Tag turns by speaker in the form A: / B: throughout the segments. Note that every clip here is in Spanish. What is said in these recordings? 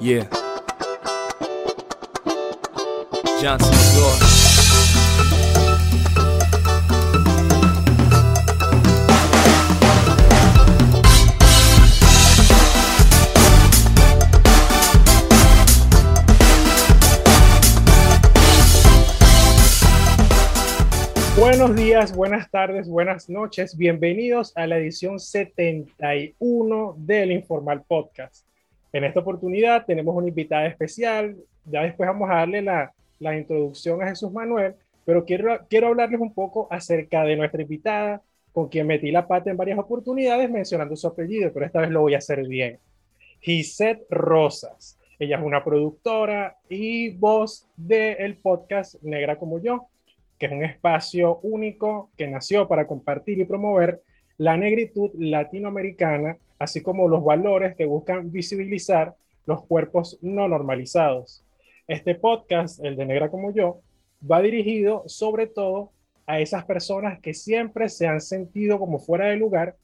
A: Yeah.
B: Buenos días, buenas tardes, buenas noches. Bienvenidos a la edición 71 del Informal Podcast. En esta oportunidad tenemos una invitada especial. Ya después vamos a darle la, la introducción a Jesús Manuel, pero quiero, quiero hablarles un poco acerca de nuestra invitada, con quien metí la pata en varias oportunidades mencionando su apellido, pero esta vez lo voy a hacer bien. Gisette Rosas. Ella es una productora y voz del podcast Negra como yo que es un espacio único que nació para compartir y promover la negritud latinoamericana, así como los valores que buscan visibilizar los cuerpos no normalizados. Este podcast, el de Negra como yo, va dirigido sobre todo a esas personas que siempre se han sentido como fuera de lugar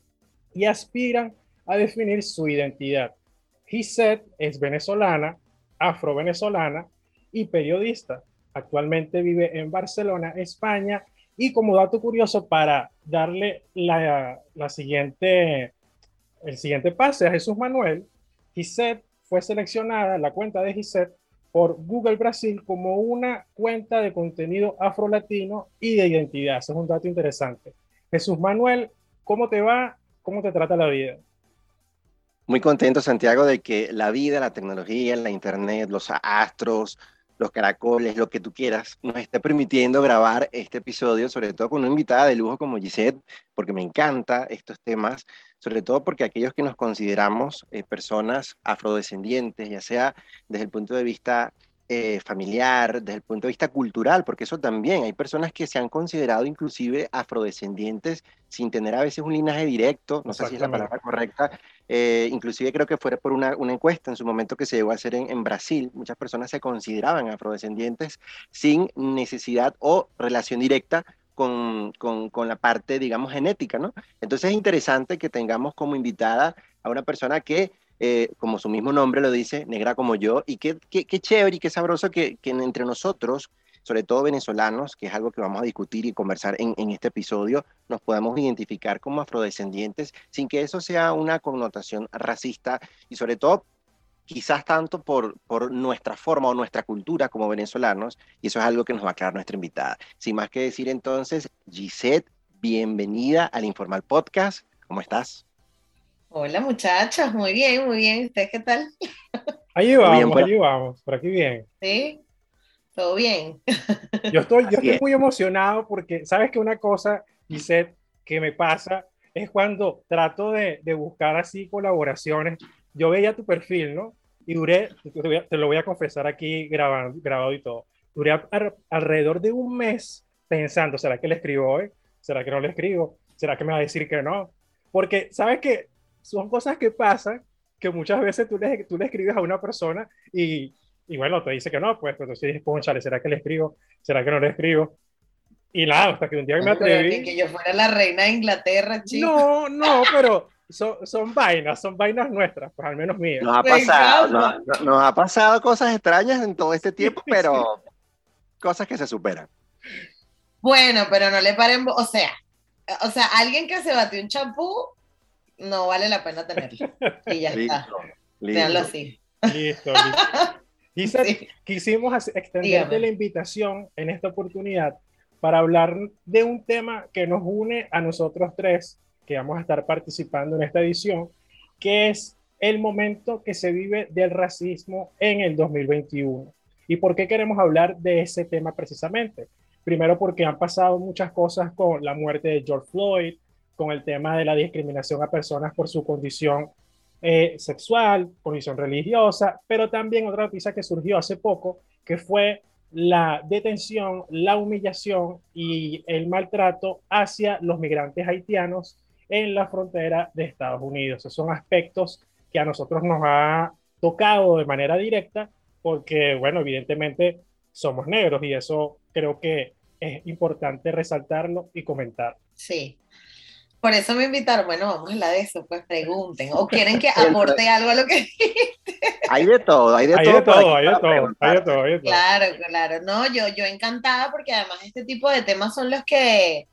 B: y aspiran a definir su identidad. Gisette es venezolana, afro-venezolana y periodista Actualmente vive en Barcelona, España. Y como dato curioso, para darle la, la siguiente, el siguiente pase a Jesús Manuel, Gisette fue seleccionada, la cuenta de Gisette, por Google Brasil como una cuenta de contenido afrolatino y de identidad. Es un dato interesante. Jesús Manuel, ¿cómo te va? ¿Cómo te trata la vida?
C: Muy contento, Santiago, de que la vida, la tecnología, la internet, los astros, los caracoles, lo que tú quieras, nos esté permitiendo grabar este episodio, sobre todo con una invitada de lujo como Gisette, porque me encanta estos temas, sobre todo porque aquellos que nos consideramos eh, personas afrodescendientes, ya sea desde el punto de vista eh, familiar, desde el punto de vista cultural, porque eso también, hay personas que se han considerado inclusive afrodescendientes sin tener a veces un linaje directo, no sé si es la palabra correcta, eh, inclusive creo que fue por una, una, encuesta en su momento que se llegó a hacer en, en, Brasil, muchas personas se consideraban afrodescendientes sin necesidad o relación directa con, con, la parte, digamos, genética, ¿no? Entonces es interesante que tengamos como invitada a una persona que eh, como su mismo nombre lo dice, negra como yo, y qué, qué, qué chévere y qué sabroso que, que, entre nosotros, sobre todo venezolanos, que es algo que vamos a discutir y conversar en, en este episodio, nos podamos identificar como afrodescendientes sin que eso sea una connotación racista y sobre todo quizás tanto por, por nuestra forma o nuestra cultura como venezolanos, y eso es algo que nos va a aclarar nuestra invitada. Sin más que decir entonces, Gisette, bienvenida al Informal Podcast. ¿Cómo estás?
D: Hola muchachos, muy bien, muy bien. ¿Ustedes qué tal?
B: Ahí vamos, bien, ahí vamos, por aquí bien.
D: Sí, todo bien.
B: Yo estoy, yo estoy muy emocionado porque, ¿sabes que una cosa, Gisette, que me pasa es cuando trato de, de, buscar así colaboraciones. Yo veía tu perfil, ¿no? Y duré, te, lo voy a confesar aquí grabado, grabado y todo, duré a, a, alrededor de un mes pensando, ¿será que le escribo hoy? ¿Será que no le escribo? ¿Será que me va a decir que no? Porque, ¿sabes que son cosas que pasan que muchas veces tú le, tú le escribes a una persona y, y bueno, te dice que no, pues entonces dices, ponchale, ¿será que le escribo? ¿Será que no le escribo? Y nada, hasta que un día me atreví.
D: Que, que yo fuera la reina de Inglaterra, chico.
B: No, no, pero son, son vainas, son vainas nuestras, pues al menos mías.
C: Nos ha pasado, nos, nos, ha pasado cosas extrañas en todo este tiempo, pero cosas que se superan.
D: Bueno, pero no le paren, o sea, o sea, alguien que se batió un champú no vale la pena tenerlo. Y ya listo, está. Listo. así.
B: Listo, listo. Quizás sí. quisimos extenderte la invitación en esta oportunidad para hablar de un tema que nos une a nosotros tres, que vamos a estar participando en esta edición, que es el momento que se vive del racismo en el 2021. ¿Y por qué queremos hablar de ese tema precisamente? Primero porque han pasado muchas cosas con la muerte de George Floyd, con el tema de la discriminación a personas por su condición eh, sexual, condición religiosa, pero también otra noticia que surgió hace poco, que fue la detención, la humillación y el maltrato hacia los migrantes haitianos en la frontera de Estados Unidos. Esos son aspectos que a nosotros nos ha tocado de manera directa porque, bueno, evidentemente somos negros y eso creo que es importante resaltarlo y comentar.
D: Sí, Por eso me invitaron. Bueno, vamos a hablar de eso, pues pregunten. O quieren que aporte algo a lo que
C: Hay de todo, hay de
B: Hay
C: todo.
B: de todo, hay de todo, hay de todo, hay de todo.
D: Claro, claro. No, yo, yo encantada porque además este tipo de temas son los que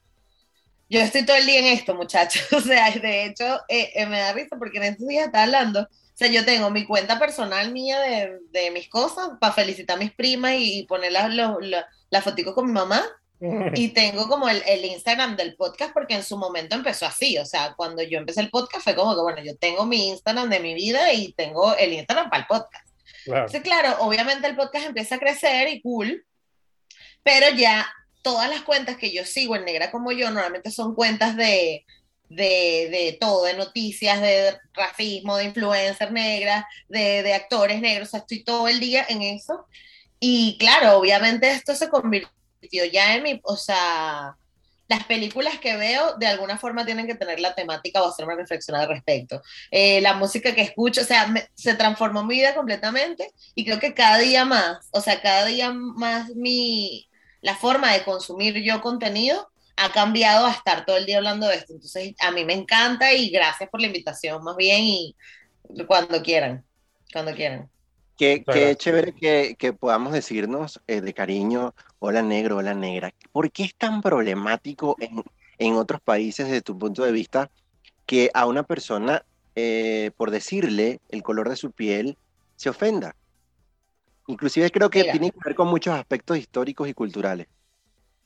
D: yo estoy todo el día en esto, muchachos. O sea, de hecho, eh, eh, me da risa porque en estos días estaba hablando. O sea, yo tengo mi cuenta personal mía de, de mis cosas para felicitar a mis primas y, poner las los- los- las foticos con mi mamá. Y tengo como el, el Instagram del podcast porque en su momento empezó así. O sea, cuando yo empecé el podcast fue como que, bueno, yo tengo mi Instagram de mi vida y tengo el Instagram para el podcast.
B: Claro.
D: Entonces, claro, obviamente el podcast empieza a crecer y cool, pero ya todas las cuentas que yo sigo en Negra como yo normalmente son cuentas de, de, todo, de noticias, de racismo, de influencers negras, de, de actores negros, o sea, estoy todo el día en eso. Y claro, obviamente esto se convirtió ya en mi, o sea, las películas que veo de alguna forma tienen que tener la temática o hacerme reflexionar al respecto. Eh, la música que escucho, o sea, se transformó mi vida completamente y creo que cada día más, o sea, cada día más mi, la forma de consumir yo contenido ha cambiado a estar todo el día hablando de esto. Entonces, a mí me encanta y gracias por la invitación, más bien, y cuando quieran, cuando quieran.
C: Qué, qué chévere que, que podamos decirnos eh, de cariño, hola negro, hola negra. ¿Por qué es tan problemático en, en otros países desde tu punto de vista que a una persona, eh, por decirle el color de su piel, se ofenda? Inclusive creo que
D: Mira.
C: tiene que ver con muchos aspectos históricos y culturales.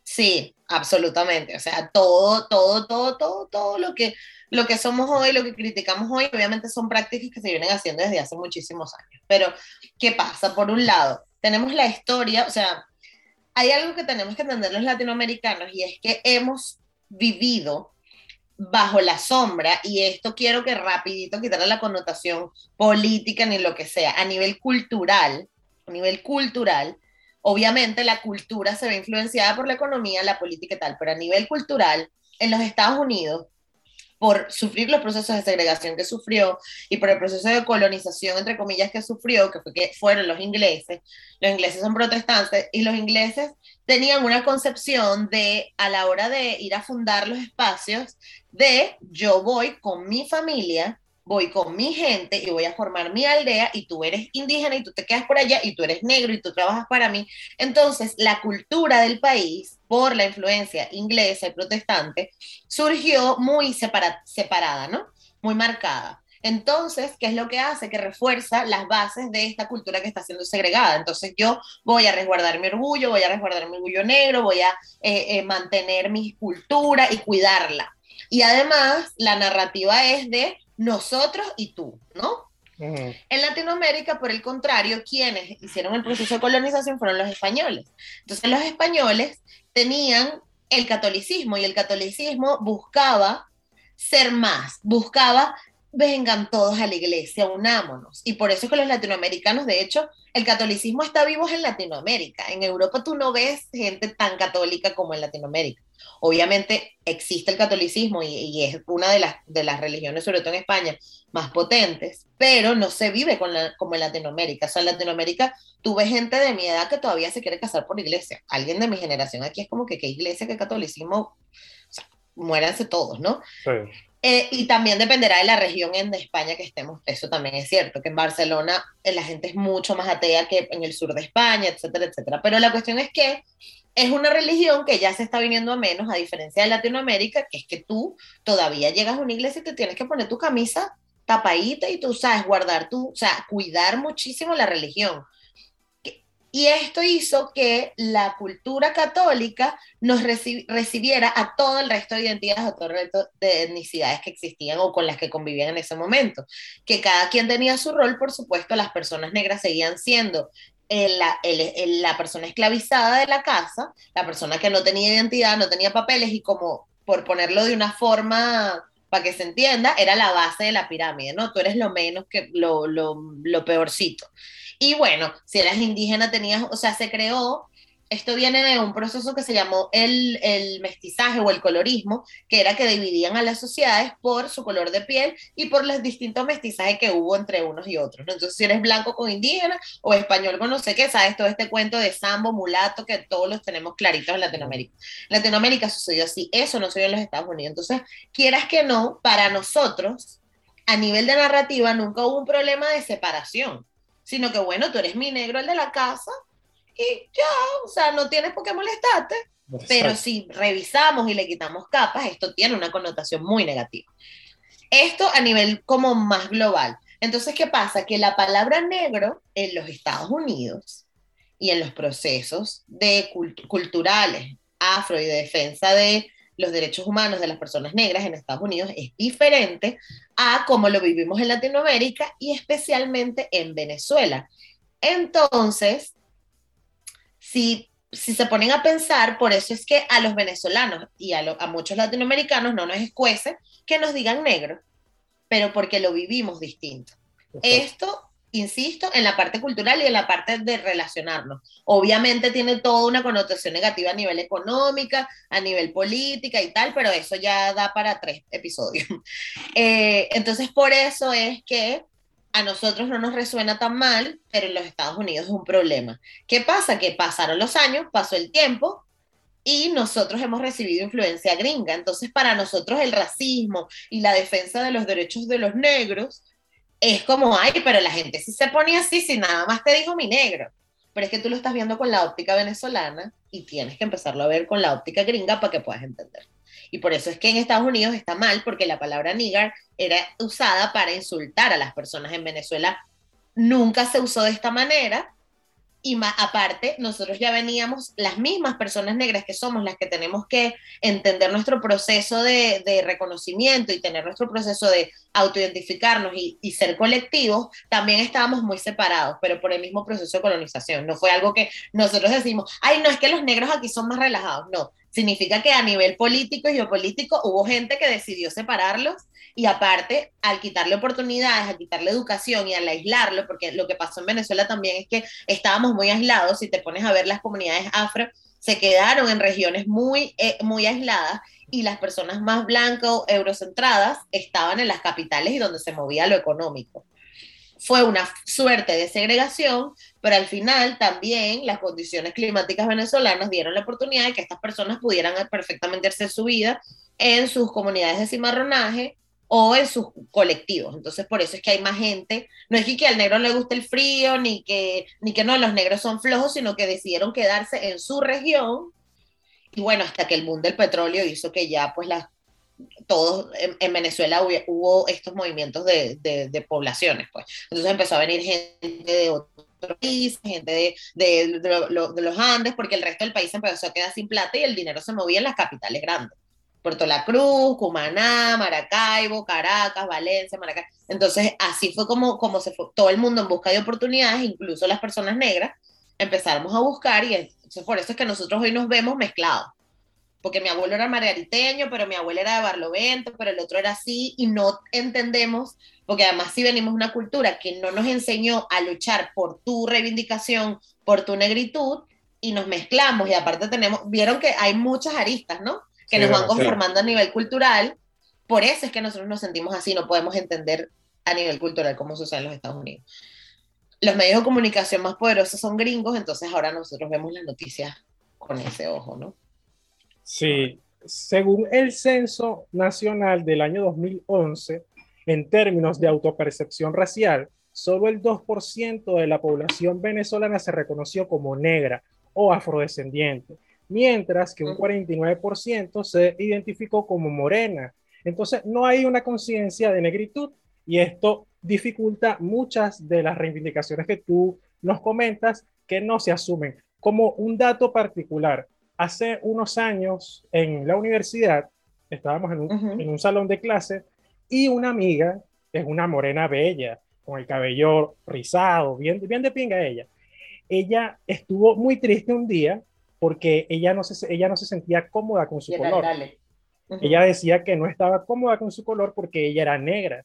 D: Sí, absolutamente. O sea, todo, todo, todo, todo, todo lo que, lo que somos hoy, lo que criticamos hoy, obviamente son prácticas que se vienen haciendo desde hace muchísimos años. Pero, ¿qué pasa? Por un lado, tenemos la historia, o sea, hay algo que tenemos que entender los latinoamericanos y es que hemos vivido bajo la sombra, y esto quiero que rapidito quitarle la connotación política ni lo que sea, a nivel cultural, nivel cultural, obviamente la cultura se ve influenciada por la economía, la política y tal, pero a nivel cultural, en los Estados Unidos, por sufrir los procesos de segregación que sufrió y por el proceso de colonización, entre comillas, que sufrió, que, fue que fueron los ingleses, los ingleses son protestantes y los ingleses tenían una concepción de, a la hora de ir a fundar los espacios, de yo voy con mi familia, voy con mi gente y voy a formar mi aldea y tú eres indígena y tú te quedas por allá y tú eres negro y tú trabajas para mí. Entonces, la cultura del país, por la influencia inglesa y protestante, surgió muy separa separada, ¿no? Muy marcada. Entonces, ¿qué es lo que hace? Que refuerza las bases de esta cultura que está siendo segregada. Entonces, yo voy a resguardar mi orgullo, voy a resguardar mi orgullo negro, voy a eh, eh, mantener mi cultura y cuidarla. Y además, la narrativa es de nosotros y tú, ¿no? En Latinoamérica, por el contrario, quienes hicieron el proceso de colonización fueron los españoles. Entonces los españoles tenían el catolicismo y el catolicismo buscaba ser más, buscaba vengan todos a la iglesia, unámonos. Y por eso es que los latinoamericanos, de hecho, el catolicismo está vivo en Latinoamérica. En Europa tú no ves gente tan católica como en Latinoamérica. Obviamente existe el catolicismo y, es una de las, de las religiones, sobre todo en España, más potentes, pero no se vive con la, como en Latinoamérica. O sea, en Latinoamérica tú ves gente de mi edad que todavía se quiere casar por iglesia. Alguien de mi generación aquí es como que qué iglesia, qué catolicismo, o sea, muéranse todos, ¿no?
B: Sí.
D: Eh, y también dependerá de la región en España que estemos. Eso también es cierto, que en Barcelona eh, la gente es mucho más atea que en el sur de España, etcétera, etcétera. Pero la cuestión es que es una religión que ya se está viniendo a menos, a diferencia de Latinoamérica, que es que tú todavía llegas a una iglesia y te tienes que poner tu camisa tapadita y tú sabes guardar tu, o sea, cuidar muchísimo la religión. Y esto hizo que la cultura católica nos reci recibiera a todo el resto de identidades, a todo el resto de etnicidades que existían o con las que convivían en ese momento. Que cada quien tenía su rol, por supuesto, las personas negras seguían siendo el, la persona esclavizada de la casa, la persona que no tenía identidad, no tenía papeles y como, por ponerlo de una forma para que se entienda, era la base de la pirámide, ¿no? Tú eres lo menos que lo, lo, lo peorcito. Y bueno, si eras indígena tenías, o sea, se creó Esto viene de un proceso que se llamó el, mestizaje o el colorismo, que era que dividían a las sociedades por su color de piel y por los distintos mestizajes que hubo entre unos y otros. Entonces, si eres blanco con indígena o español con no sé qué, sabes todo este cuento de sambo, mulato, que todos los tenemos claritos en Latinoamérica. En Latinoamérica sucedió así, eso no sucedió en los Estados Unidos. Entonces, quieras que no, para nosotros, a nivel de narrativa, nunca hubo un problema de separación, sino que, bueno, tú eres mi negro, el de la casa, y ya, o sea, no tienes por qué molestarte. Pero si revisamos y le quitamos capas, esto tiene una connotación muy negativa. Esto a nivel como más global. Entonces, ¿qué pasa? Que la palabra negro en los Estados Unidos y en los procesos de culturales afro y de defensa de los derechos humanos de las personas negras en Estados Unidos es diferente a como lo vivimos en Latinoamérica y especialmente en Venezuela. Entonces, si, si se ponen a pensar, por eso es que a los venezolanos y a, a muchos latinoamericanos no nos escuece que nos digan negro, pero porque lo vivimos distinto. Esto insisto, en la parte cultural y en la parte de relacionarnos. Obviamente tiene toda una connotación negativa a nivel económica, a nivel política y tal, pero eso ya da para tres episodios. Eh, entonces, por eso es que a nosotros no nos resuena tan mal, pero en los Estados Unidos es un problema. ¿Qué pasa? Que pasaron los años, pasó el tiempo y nosotros hemos recibido influencia gringa. Entonces, para nosotros el racismo y la defensa de los derechos de los negros es como, ay, pero la gente sí se pone así si nada más te dijo mi negro. Pero es que tú lo estás viendo con la óptica venezolana y tienes que empezarlo a ver con la óptica gringa para que puedas entender. Y por eso es que en Estados Unidos está mal, porque la palabra nigger era usada para insultar a las personas en Venezuela. Nunca se usó de esta manera. Y más, aparte, nosotros ya veníamos, las mismas personas negras que somos las que tenemos que entender nuestro proceso de, reconocimiento y tener nuestro proceso de autoidentificarnos y, ser colectivos, también estábamos muy separados, pero por el mismo proceso de colonización. No fue algo que nosotros decimos, ay, no es que los negros aquí son más relajados. No, Significa que a nivel político y geopolítico hubo gente que decidió separarlos y aparte, al quitarle oportunidades, al quitarle educación y al aislarlo, porque lo que pasó en Venezuela también es que estábamos muy aislados, si te pones a ver las comunidades afro, se quedaron en regiones muy, eh, muy aisladas y las personas más blancas o eurocentradas estaban en las capitales y donde se movía lo económico fue una suerte de segregación, pero al final también las condiciones climáticas venezolanas dieron la oportunidad de que estas personas pudieran perfectamente hacer su vida en sus comunidades de cimarronaje o en sus colectivos. Entonces, por eso es que hay más gente. No es que, al negro le guste el frío, ni que, ni que no, los negros son flojos, sino que decidieron quedarse en su región. Y bueno, hasta que el boom del petróleo hizo que ya pues las todos en, Venezuela hubo, estos movimientos de, de, poblaciones, pues. Entonces empezó a venir gente de otros países, gente de, de, los Andes, porque el resto del país empezó a quedar sin plata y el dinero se movía en las capitales grandes. Puerto La Cruz, Cumaná, Maracaibo, Caracas, Valencia, Maracaibo. Entonces, así fue como, como se fue todo el mundo en busca de oportunidades, incluso las personas negras, empezamos a buscar y entonces por eso es que nosotros hoy nos vemos mezclados porque mi abuelo era margariteño, pero mi abuela era de Barlovento, pero el otro era así, y no entendemos, porque además si venimos de una cultura que no nos enseñó a luchar por tu reivindicación, por tu negritud, y nos mezclamos, y aparte tenemos, vieron que hay muchas aristas, ¿no? Que nos van conformando a nivel cultural, por eso es que nosotros nos sentimos así, no podemos entender a nivel cultural cómo sucede en los Estados Unidos. Los medios de comunicación más poderosos son gringos, entonces ahora nosotros vemos las noticias con ese ojo, ¿no?
B: Sí, según el Censo Nacional del año 2011, en términos de autopercepción racial, solo el 2% de la población venezolana se reconoció como negra o afrodescendiente, mientras que un 49% se identificó como morena. Entonces, no hay una conciencia de negritud y esto dificulta muchas de las reivindicaciones que tú nos comentas que no se asumen. Como un dato particular, hace unos años en la universidad, estábamos en un, salón de clase y una amiga, es una morena bella, con el cabello rizado, bien, bien de pinga ella, ella estuvo muy triste un día porque ella no se, ella no se sentía cómoda con su color. Ella decía que no estaba cómoda con su color porque ella era negra.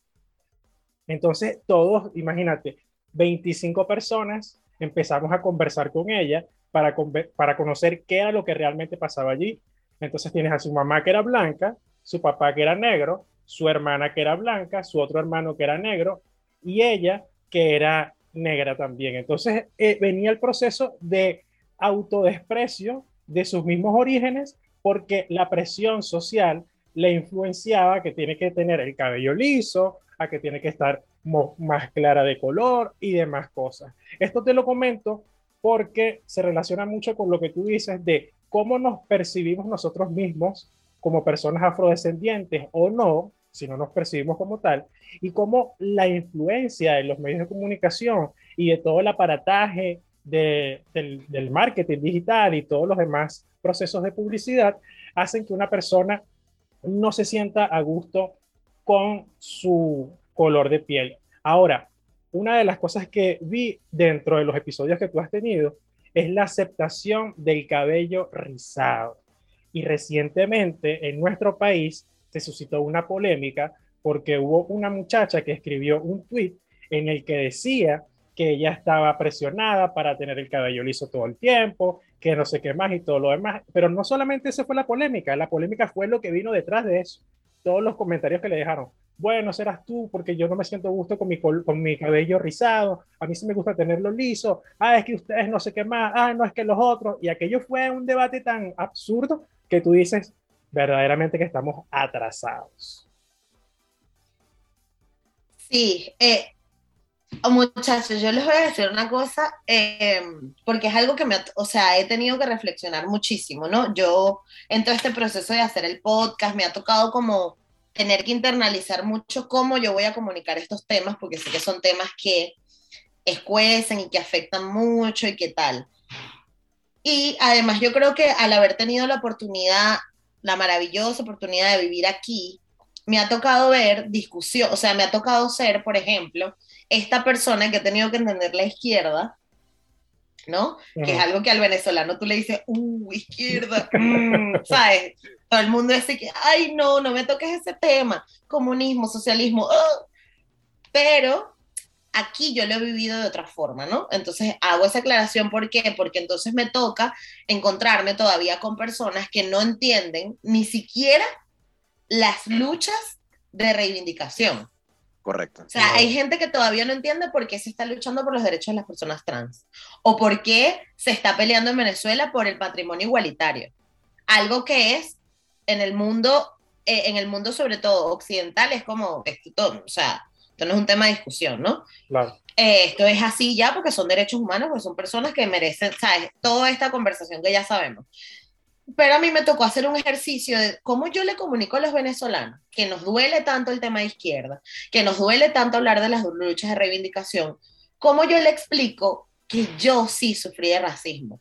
B: Entonces, todos, imagínate, 25 personas empezamos a conversar con ella para, para conocer qué era lo que realmente pasaba allí. Entonces tienes a su mamá que era blanca, su papá que era negro, su hermana que era blanca, su otro hermano que era negro y ella que era negra también. Entonces eh, venía el proceso de autodesprecio de sus mismos orígenes porque la presión social le influenciaba que tiene que tener el cabello liso, a que tiene que estar más clara de color y demás cosas. Esto te lo comento porque se relaciona mucho con lo que tú dices de cómo nos percibimos nosotros mismos como personas afrodescendientes o no, si no nos percibimos como tal, y cómo la influencia de los medios de comunicación y de todo el aparataje del, del marketing digital y todos los demás procesos de publicidad hacen que una persona no se sienta a gusto con su color de piel. Ahora, una de las cosas que vi dentro de los episodios que tú has tenido es la aceptación del cabello rizado. Y recientemente en nuestro país se suscitó una polémica porque hubo una muchacha que escribió un tweet en el que decía que ella estaba presionada para tener el cabello liso todo el tiempo, que no sé qué más y todo lo demás. Pero no solamente esa fue la polémica, la polémica fue lo que vino detrás de eso. Todos los comentarios que le dejaron. Bueno, serás tú porque yo no me siento gusto con mi, con mi cabello rizado. A mí sí me gusta tenerlo liso. Ah, es que ustedes no sé qué más. Ah, no es que los otros. Y aquello fue un debate tan absurdo que tú dices verdaderamente que estamos atrasados.
D: Sí, eh, muchachos, yo les voy a decir una cosa, eh, porque es algo que me, o sea, he tenido que reflexionar muchísimo, ¿no? Yo, en todo este proceso de hacer el podcast, me ha tocado como tener que internalizar mucho cómo yo voy a comunicar estos temas, porque sé que son temas que escuecen y que afectan mucho y qué tal. Y además yo creo que al haber tenido la oportunidad, la maravillosa oportunidad de vivir aquí, me ha tocado ver discusión, o sea, me ha tocado ser, por ejemplo, esta persona que ha tenido que entender la izquierda, ¿no? Que es algo que al venezolano tú le dices, uh, izquierda, mm", ¿sabes? Todo el mundo dice que, ay, no, no me toques ese tema, comunismo, socialismo, pero aquí yo lo he vivido de otra forma, ¿no? Entonces hago esa aclaración, ¿por qué? Porque entonces me toca encontrarme todavía con personas que no entienden ni siquiera las luchas de reivindicación.
C: Correcto.
D: O sea, hay gente que todavía no entiende por qué se está luchando por los derechos de las personas trans o por qué se está peleando en Venezuela por el patrimonio igualitario. Algo que es en el mundo, eh, en el mundo sobre todo occidental, es como, esto, o sea, esto no es un tema de discusión, ¿no?
B: Claro.
D: Eh, esto es así ya porque son derechos humanos, porque son personas que merecen, ¿sabes? Toda esta conversación que ya sabemos. Pero a mí me tocó hacer un ejercicio de cómo yo le comunico a los venezolanos que nos duele tanto el tema de izquierda, que nos duele tanto hablar de las luchas de reivindicación, cómo yo le explico que yo sí sufrí de racismo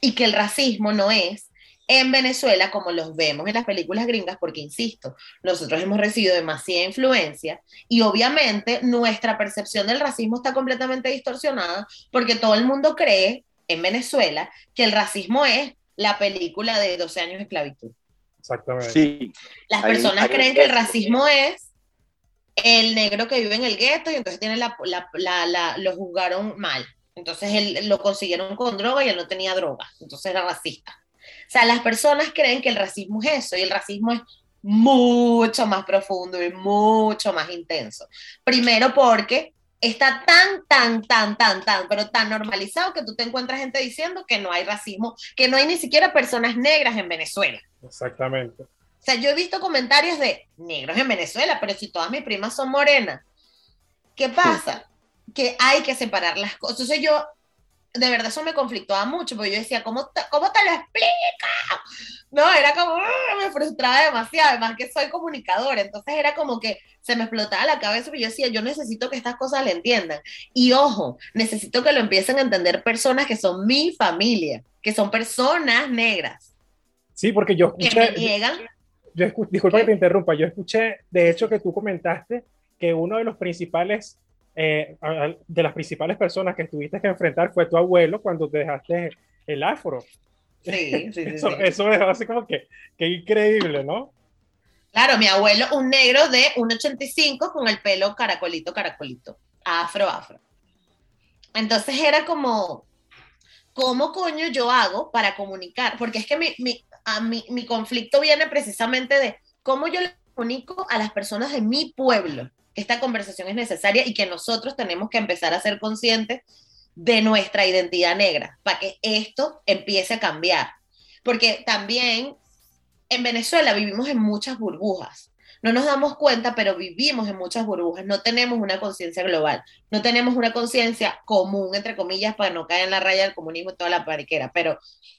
D: y que el racismo no es en Venezuela como los vemos en las películas gringas, porque insisto, nosotros hemos recibido demasiada influencia y obviamente nuestra percepción del racismo está completamente distorsionada porque todo el mundo cree en Venezuela que el racismo es la película de 12 años de esclavitud.
B: Exactamente.
C: Sí.
D: Las personas creen que el racismo es el negro que vive en el gueto y entonces tiene la, la, lo juzgaron mal. Entonces él, lo consiguieron con droga y él no tenía droga. Entonces era racista. O sea, las personas creen que el racismo es eso y el racismo es mucho más profundo y mucho más intenso. Primero porque está tan, tan, tan, tan, tan, pero tan normalizado que tú te encuentras gente diciendo que no hay racismo, que no hay ni siquiera personas negras en Venezuela.
B: Exactamente.
D: O sea, yo he visto comentarios de negros en Venezuela, pero si todas mis primas son morenas, ¿qué pasa? Que hay que separar las cosas. Entonces yo de verdad eso me conflictaba mucho, porque yo decía, ¿cómo te, cómo te lo explica? No, era como, ah, me frustraba demasiado, además que soy comunicadora, entonces era como que se me explotaba la cabeza y yo decía, yo necesito que estas cosas le entiendan. Y ojo, necesito que lo empiecen a entender personas que son mi familia, que son personas negras.
B: Sí, porque yo
D: escuché... Que
B: Yo, disculpa que te interrumpa, yo escuché, de hecho, que tú comentaste que uno de los principales eh, de las principales personas que tuviste que enfrentar fue tu abuelo cuando te dejaste el afro.
D: Sí, sí, sí.
B: eso, eso, es así como que, que increíble, ¿no?
D: Claro, mi abuelo, un negro de 1,85 con el pelo caracolito, caracolito, afro, afro. Entonces era como, ¿cómo coño yo hago para comunicar? Porque es que mi, mi, a mi, mi conflicto viene precisamente de cómo yo le comunico a las personas de mi pueblo esta conversación es necesaria y que nosotros tenemos que empezar a ser conscientes de nuestra identidad negra para que esto empiece a cambiar. Porque también en Venezuela vivimos en muchas burbujas. No nos damos cuenta, pero vivimos en muchas burbujas. No tenemos una conciencia global. No tenemos una conciencia común, entre comillas, para no caer en la raya del comunismo y toda la pariquera. Pero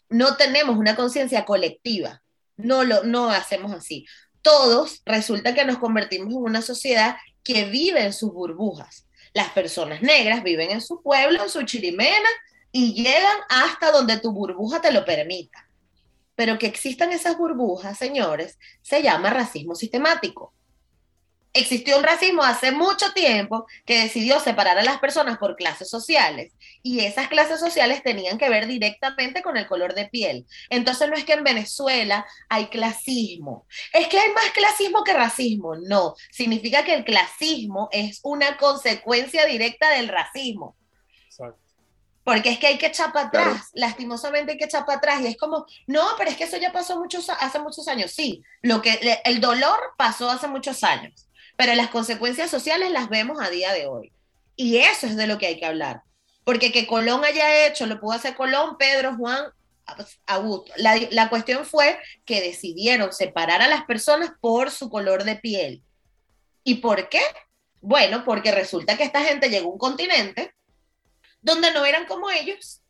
D: no tenemos una conciencia colectiva. No lo no hacemos así. Todos resulta que nos convertimos en una sociedad que vive en sus burbujas. Las personas negras viven en su pueblo, en su chirimena, y llegan hasta donde tu burbuja te lo permita. Pero que existan esas burbujas, señores, se llama racismo sistemático. Existió un racismo hace mucho tiempo que decidió separar a las personas por clases sociales y esas clases sociales tenían que ver directamente con el color de piel. Entonces no es que en Venezuela hay clasismo, es que hay más clasismo que racismo. No, significa que el clasismo es una consecuencia directa del racismo.
B: Exacto.
D: Porque es que hay que echar para atrás,
C: Claro.
D: lastimosamente hay que echar para atrás. Y es como, no, pero es que eso ya pasó muchos, hace muchos años. Sí, lo que, le- el dolor pasó hace muchos años, pero las consecuencias sociales las vemos a día de hoy. Y eso es de lo que hay que hablar. Porque que Colón haya hecho, lo pudo hacer Colón, Pedro, Juan, Augusto. La, la cuestión fue que decidieron separar a las personas por su color de piel. ¿Y por qué? Bueno, porque resulta que esta gente llegó a un continente donde no eran como ellos,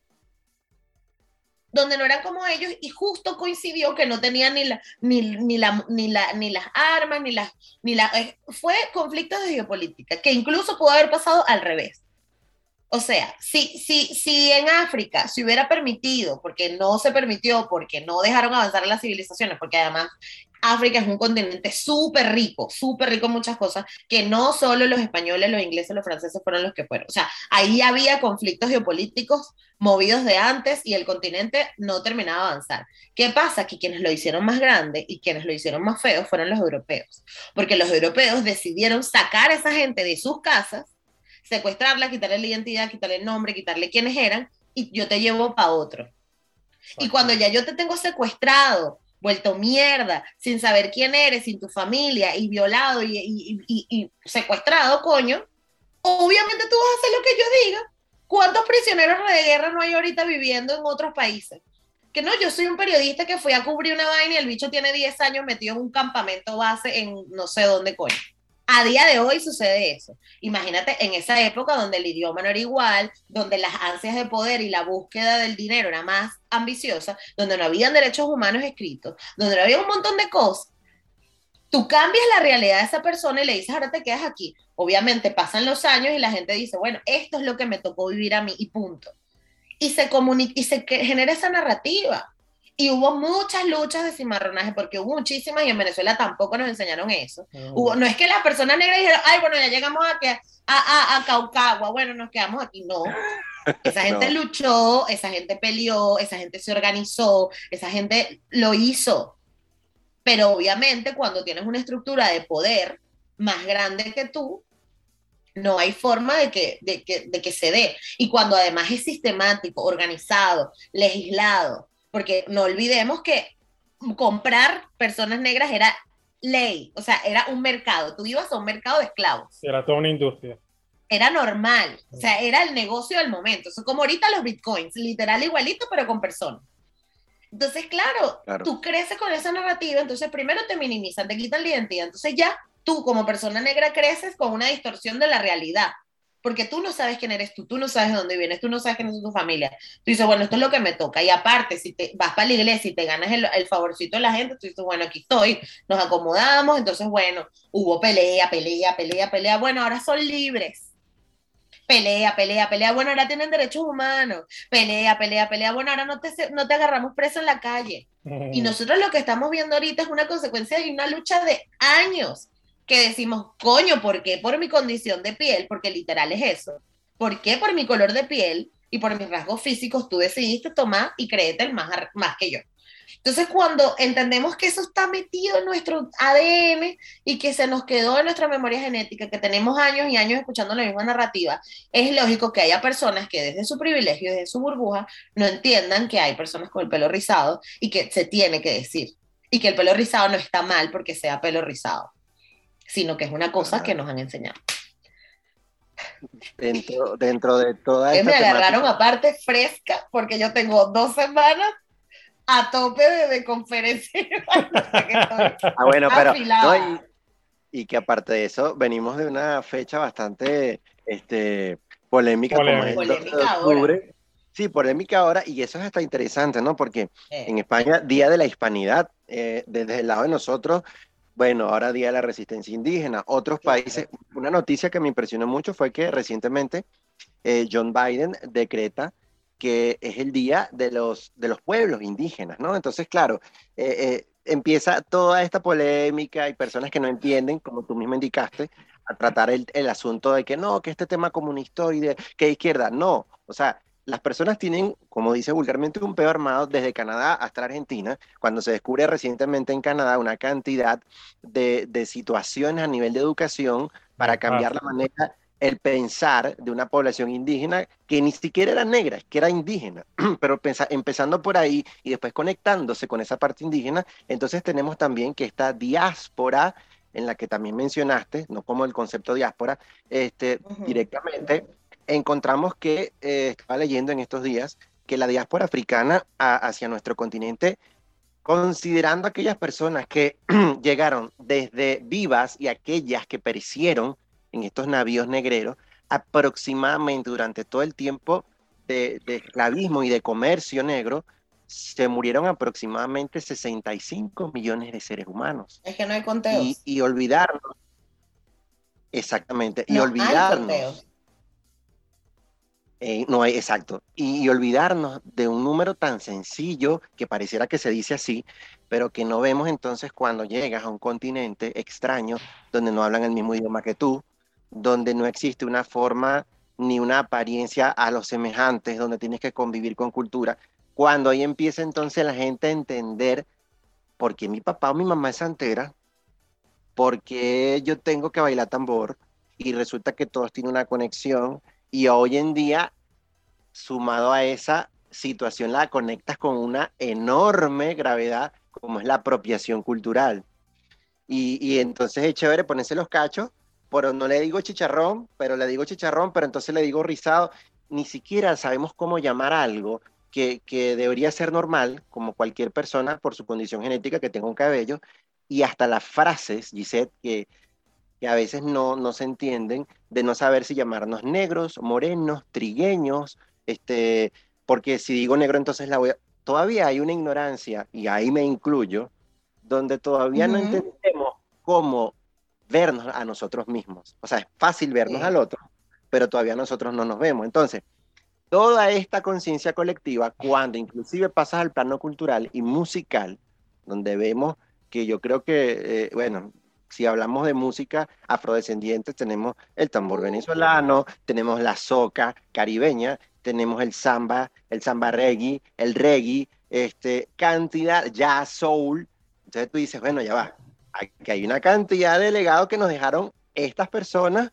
D: donde no eran como ellos y justo coincidió que no tenían ni, la, ni, ni, la, ni, la, ni las armas, ni las... Ni la, eh, fue conflicto de geopolítica, que incluso pudo haber pasado al revés. O sea, si, si, si en África se hubiera permitido, porque no se permitió, porque no dejaron avanzar las civilizaciones, porque además África es un continente súper rico, súper rico en muchas cosas, que no solo los españoles, los ingleses, los franceses fueron los que fueron. O sea, ahí había conflictos geopolíticos movidos de antes y el continente no terminaba de avanzar. ¿Qué pasa? Que quienes lo hicieron más grande y quienes lo hicieron más feo fueron los europeos, porque los europeos decidieron sacar a esa gente de sus casas, secuestrarla, quitarle la identidad, quitarle el nombre, quitarle quiénes eran y yo te llevo para otro. Y cuando ya yo te tengo secuestrado, vuelto mierda, sin saber quién eres, sin tu familia, y violado y, y, y, y, secuestrado, coño, obviamente tú vas a hacer lo que yo diga. ¿Cuántos prisioneros de guerra no hay ahorita viviendo en otros países? Que no, yo soy un periodista que fui a cubrir una vaina y el bicho tiene 10 años metido en un campamento base en no sé dónde, coño. A día de hoy sucede eso. Imagínate en esa época donde el idioma no era igual, donde las ansias de poder y la búsqueda del dinero era más ambiciosa, donde no habían derechos humanos escritos, donde no había un montón de cosas. Tú cambias la realidad de esa persona y le dices, ahora te quedas aquí. Obviamente pasan los años y la gente dice, bueno, esto es lo que me tocó vivir a mí y punto. Y se, comunica, y se genera esa narrativa. Y hubo muchas luchas de cimarronaje, porque hubo muchísimas y en Venezuela tampoco nos enseñaron eso.
B: Mm.
D: Hubo, no es que las personas negras dijeron, ay, bueno, ya llegamos a, que, a, a, a Caucagua, bueno, nos quedamos aquí. No. Esa gente
C: No.
D: luchó, esa gente peleó, esa gente se organizó, esa gente lo hizo. Pero obviamente cuando tienes una estructura de poder más grande que tú, no hay forma de que, de que, de que se dé. Y cuando además es sistemático, organizado, legislado, porque no olvidemos que comprar personas negras era ley, o sea, era un mercado. Tú ibas a un mercado de esclavos.
B: Era toda una industria.
D: Era normal, o sea, era el negocio del momento. Eso como ahorita los bitcoins, literal igualito, pero con personas. Entonces, claro,
C: Claro.
D: tú creces con esa narrativa, entonces primero te minimizan, te quitan la identidad. Entonces ya tú como persona negra creces con una distorsión de la realidad. Porque tú no sabes quién eres tú, tú no sabes de dónde vienes, tú no sabes quién es tu familia. Tú dices, bueno, esto es lo que me toca. Y aparte, si te vas para la iglesia y te ganas el, el favorcito de la gente, tú dices, bueno, aquí estoy, nos acomodamos. Entonces, bueno, hubo pelea, pelea, pelea, pelea. Bueno, ahora son libres. Pelea, pelea, pelea. Bueno, ahora tienen derechos humanos. Pelea, pelea, pelea. Bueno, ahora no te, no te agarramos preso en la calle. Y nosotros lo que estamos viendo ahorita es una consecuencia de una lucha de años que decimos, coño, ¿por qué por mi condición de piel? Porque literal es eso. ¿Por qué por mi color de piel y por mis rasgos físicos tú decidiste tomar y creerte el más, más que yo? Entonces, cuando entendemos que eso está metido en nuestro ADN y que se nos quedó en nuestra memoria genética, que tenemos años y años escuchando la misma narrativa, es lógico que haya personas que desde su privilegio, desde su burbuja, no entiendan que hay personas con el pelo rizado y que se tiene que decir. Y que el pelo rizado no está mal porque sea pelo rizado, sino que es una cosa que nos han enseñado.
C: Dentro, dentro de toda esta
D: me agarraron
C: temática-
D: aparte fresca porque yo tengo dos semanas a tope de, de conferencia.
C: Ah, bueno, pero no, y, y que aparte de eso, venimos de una fecha bastante este, polémica, como es el
B: Polémica.
C: 12 de
D: Polémica
C: octubre. Sí, polémica ahora, y eso es hasta interesante, ¿no? Porque
D: Eh,
C: en España, Día de la Hispanidad, eh, desde el lado de nosotros, bueno, ahora Día de la Resistencia Indígena. Otros países, una noticia que me impresionó mucho fue que recientemente eh, John Biden decreta que es el Día de los, de los pueblos indígenas, ¿no? Entonces, claro, eh, eh, empieza toda esta polémica y personas que no entienden, como tú mismo indicaste, a tratar el, el asunto de que no, que este tema comunistoide, que izquierda, no, o sea, las personas tienen, como dice vulgarmente, un peo armado desde Canadá hasta la Argentina, cuando se descubre recientemente en Canadá una cantidad de, de situaciones a nivel de educación para cambiar la manera, el pensar de una población indígena que ni siquiera era negra, que era indígena, pero pensa- empezando por ahí y después conectándose con esa parte indígena, entonces tenemos también que esta diáspora en la que también mencionaste, no como el concepto diáspora, este, directamente, encontramos que, eh, estaba leyendo en estos días, que la diáspora africana a- hacia nuestro continente, considerando aquellas personas que llegaron desde vivas y aquellas que perecieron en estos navíos negreros, aproximadamente durante todo el tiempo de, de esclavismo y de comercio negro, se murieron aproximadamente 65 millones de seres humanos.
D: es que no hay conteos.
C: Y, y olvidarnos, exactamente, y
D: No
C: olvidarnos. Eh, no hay, exacto. Y, y olvidarnos de un número tan sencillo que pareciera que se dice así, pero que no vemos entonces cuando llegas a un continente extraño donde no hablan el mismo idioma que tú, donde no existe una forma ni una apariencia a los semejantes, donde tienes que convivir con cultura. Cuando ahí empieza entonces la gente a entender por qué mi papá o mi mamá es santera, por qué yo tengo que bailar tambor, y resulta que todos tienen una conexión y hoy en día, sumado a esa situación, la conectas con una enorme gravedad como es la apropiación cultural. Y, y entonces es chévere ponerse los cachos, pero no le digo chicharrón, pero le digo chicharrón, pero entonces le digo rizado. Ni siquiera sabemos cómo llamar algo que, que debería ser normal, como cualquier persona por su condición genética que tenga un cabello, y hasta las frases, Gisette, que, que a veces no, no se entienden, de no saber si llamarnos negros, morenos, trigueños, este, porque si digo negro entonces la voy a... Todavía hay una ignorancia, y ahí me incluyo, donde todavía no entendemos cómo vernos a nosotros mismos. O sea, es fácil vernos
D: Sí.
C: al otro, pero todavía nosotros no nos vemos. Entonces, toda esta conciencia colectiva, cuando inclusive pasas al plano cultural y musical, donde vemos que yo creo que, eh, bueno, si hablamos de música afrodescendiente, tenemos el tambor venezolano, tenemos la soca caribeña, tenemos el samba, el samba reggae, el reggae, este, cantidad, jazz, soul. Entonces tú dices, bueno, ya va, aquí hay una cantidad de legados que nos dejaron estas personas,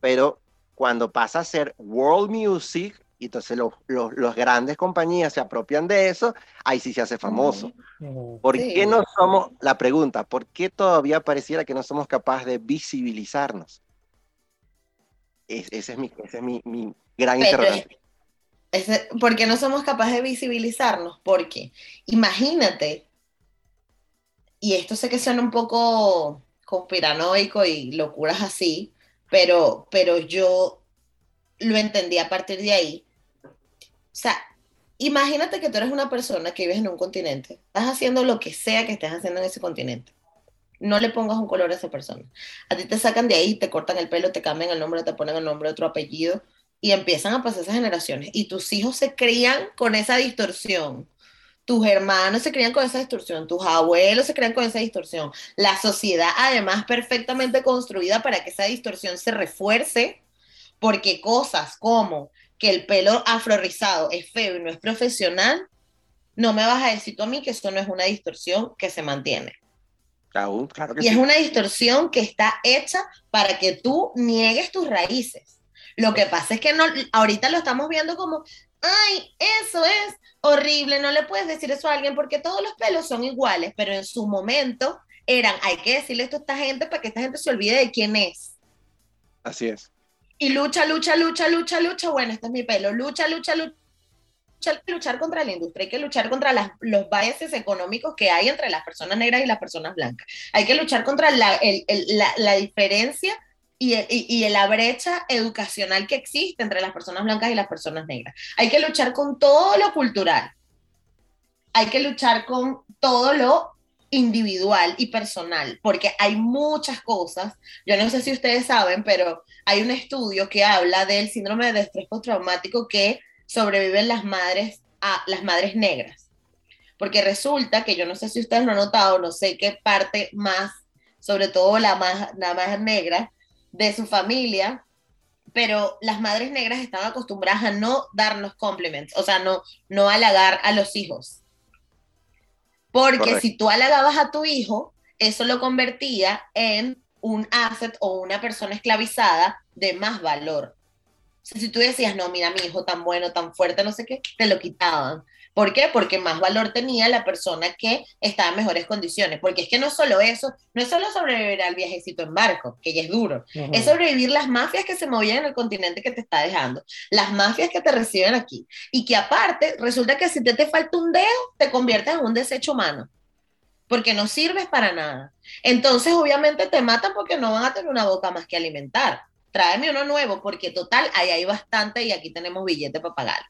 C: pero cuando pasa a ser world music, y entonces los, los, los grandes compañías se apropian de eso, ahí sí se hace famoso. ¿Por
D: Sí.
C: qué no somos, la pregunta, ¿por qué todavía pareciera que no somos capaces de visibilizarnos? Es- ese es mi, ese es mi, mi gran
D: Pero-
C: interrogante.
D: Ese- ¿Por qué no somos capaces de visibilizarnos? Porque imagínate, y esto sé que suena un poco conspiranoico y locuras así, pero, pero yo lo entendí a partir de ahí. O sea, imagínate que tú eres una persona que vives en un continente, estás haciendo lo que sea que estés haciendo en ese continente. No le pongas un color a esa persona. A ti te sacan de ahí, te cortan el pelo, te cambian el nombre, te ponen el nombre de otro apellido y empiezan a pasar esas generaciones y tus hijos se crían con esa distorsión. Tus hermanos se crían con esa distorsión, tus abuelos se crían con esa distorsión. La sociedad, además, perfectamente construida para que esa distorsión se refuerce, porque cosas como que el pelo afro rizado es feo y no es profesional, no me vas a decir tú a mí que eso no es una distorsión que se mantiene.
C: Claro que
D: Y es una distorsión que está hecha para que tú niegues tus raíces. Lo que pasa es que no, ahorita lo estamos viendo como, ay, eso es horrible, no le puedes decir eso a alguien porque todos los pelos son iguales, pero en su momento eran, hay que decirle esto a esta gente para que esta gente se olvide de quién es.
C: Así es.
D: Y lucha, lucha, lucha, lucha, lucha, bueno, este es mi pelo, lucha, lucha, lucha. Luchar contra la industria, hay que luchar contra las- los biases económicos que hay entre las personas negras y las personas blancas. Hay que luchar contra la, diferencia y, y la brecha educacional que existe entre las personas blancas y las personas negras. Hay que luchar con todo lo cultural. Hay que luchar con todo lo individual y personal, porque hay muchas cosas. Yo no sé si ustedes saben, pero hay un estudio que habla del síndrome de estrés postraumático que sobreviven las madres, a, las madres negras. Porque resulta que yo no sé si ustedes lo han notado, no sé qué parte más, sobre todo la más, la más negra de su familia, pero las madres negras están acostumbradas a no darnos compliments, o sea, no, no halagar a los hijos. Porque
C: Correcto.
D: si tú halagabas a tu hijo, eso lo convertía en un asset o una persona esclavizada de más valor. O sea, si tú decías, no, mira, mi hijo tan bueno, tan fuerte, no sé qué, te lo quitaban. ¿Por qué? Porque más valor tenía la persona que estaba en mejores condiciones. Porque es que no es solo eso, no es solo sobrevivir al viajecito en barco, que ya es duro, es sobrevivir las mafias que se movían en el continente que te está dejando, las mafias que te reciben aquí. Y que aparte, resulta que si te, te falta un dedo, te conviertes en un desecho humano. Porque no sirves para nada. Entonces, obviamente, te matan porque no van a tener una boca más que alimentar. Tráeme uno nuevo, porque total, ahí hay bastante y aquí tenemos billete para pagar.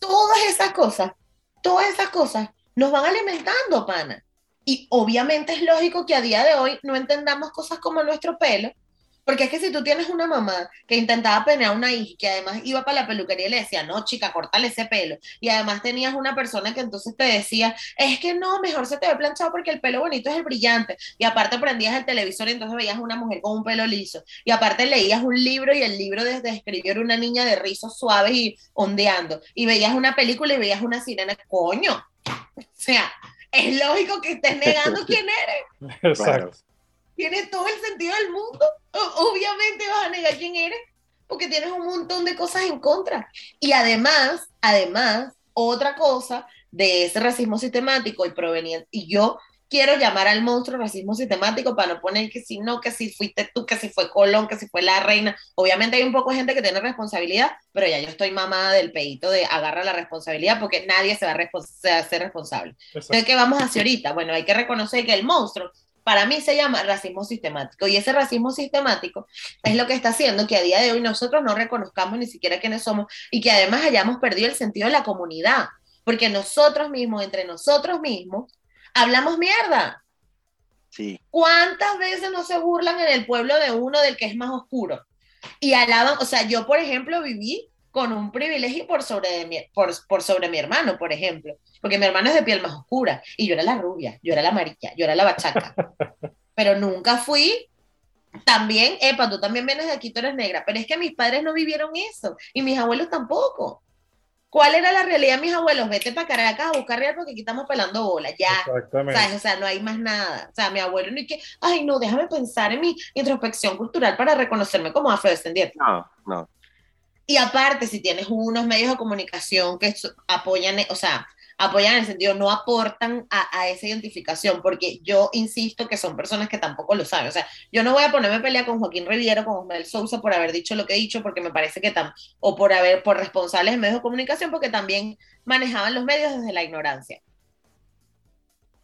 D: Todas esas cosas, todas esas cosas nos van alimentando, pana. Y obviamente es lógico que a día de hoy no entendamos cosas como nuestro pelo, porque es que si tú tienes una mamá que intentaba peinar a una hija y que además iba para la peluquería y le decía, no, chica, cortale ese pelo, y además tenías una persona que entonces te decía, es que no, mejor se te ve planchado porque el pelo bonito es el brillante, y aparte prendías el televisor y entonces veías una mujer con un pelo liso, y aparte leías un libro y el libro desde escribió era una niña de rizos suaves y ondeando, y veías una película y veías una sirena, coño, o sea, es lógico que estés negando quién eres
B: Exacto.
D: tiene todo el sentido del mundo. Obviamente vas a negar quién eres porque tienes un montón de cosas en contra. Y además, además, otra cosa de ese racismo sistemático y proveniente, y yo quiero llamar al monstruo racismo sistemático para no poner que si no, que si fuiste tú, que si fue Colón, que si fue la reina. Obviamente hay un poco de gente que tiene responsabilidad, pero ya yo estoy mamada del pedito de agarra la responsabilidad porque nadie se va a, respons- se va a ser responsable.
B: Exacto.
D: Entonces, ¿qué vamos a hacer ahorita? Bueno, hay que reconocer que el monstruo, para mí se llama racismo sistemático, y ese racismo sistemático es lo que está haciendo que a día de hoy nosotros no reconozcamos ni siquiera quiénes somos y que además hayamos perdido el sentido de la comunidad, porque nosotros mismos, entre nosotros mismos, hablamos mierda.
C: Sí.
D: ¿Cuántas veces no se burlan en el pueblo de uno del que es más oscuro? Y alaban, o sea, yo por ejemplo viví con un privilegio por sobre, de mi, por, por sobre mi hermano, por ejemplo, porque mi hermano es de piel más oscura y yo era la rubia, yo era la amarilla, yo era la bachaca, pero nunca fui también, epa, tú también vienes de aquí, tú eres negra, pero es que mis padres no vivieron eso y mis abuelos tampoco. ¿Cuál era la realidad de mis abuelos? Vete para Caracas a buscar real porque aquí estamos pelando bola, ya.
B: Exactamente.
D: ¿Sabes? O sea, no hay más nada. O sea, mi abuelo ni que, ay, no, déjame pensar en mi introspección cultural para reconocerme como afrodescendiente.
C: No, no.
D: Y aparte, si tienes unos medios de comunicación que apoyan, o sea, apoyan en el sentido, no aportan a, a esa identificación, porque yo insisto que son personas que tampoco lo saben. O sea, yo no voy a ponerme a pelea con Joaquín Riviero, con Osmel Sousa por haber dicho lo que he dicho, porque me parece que tam o por haber, por responsables de medios de comunicación, porque también manejaban los medios desde la ignorancia.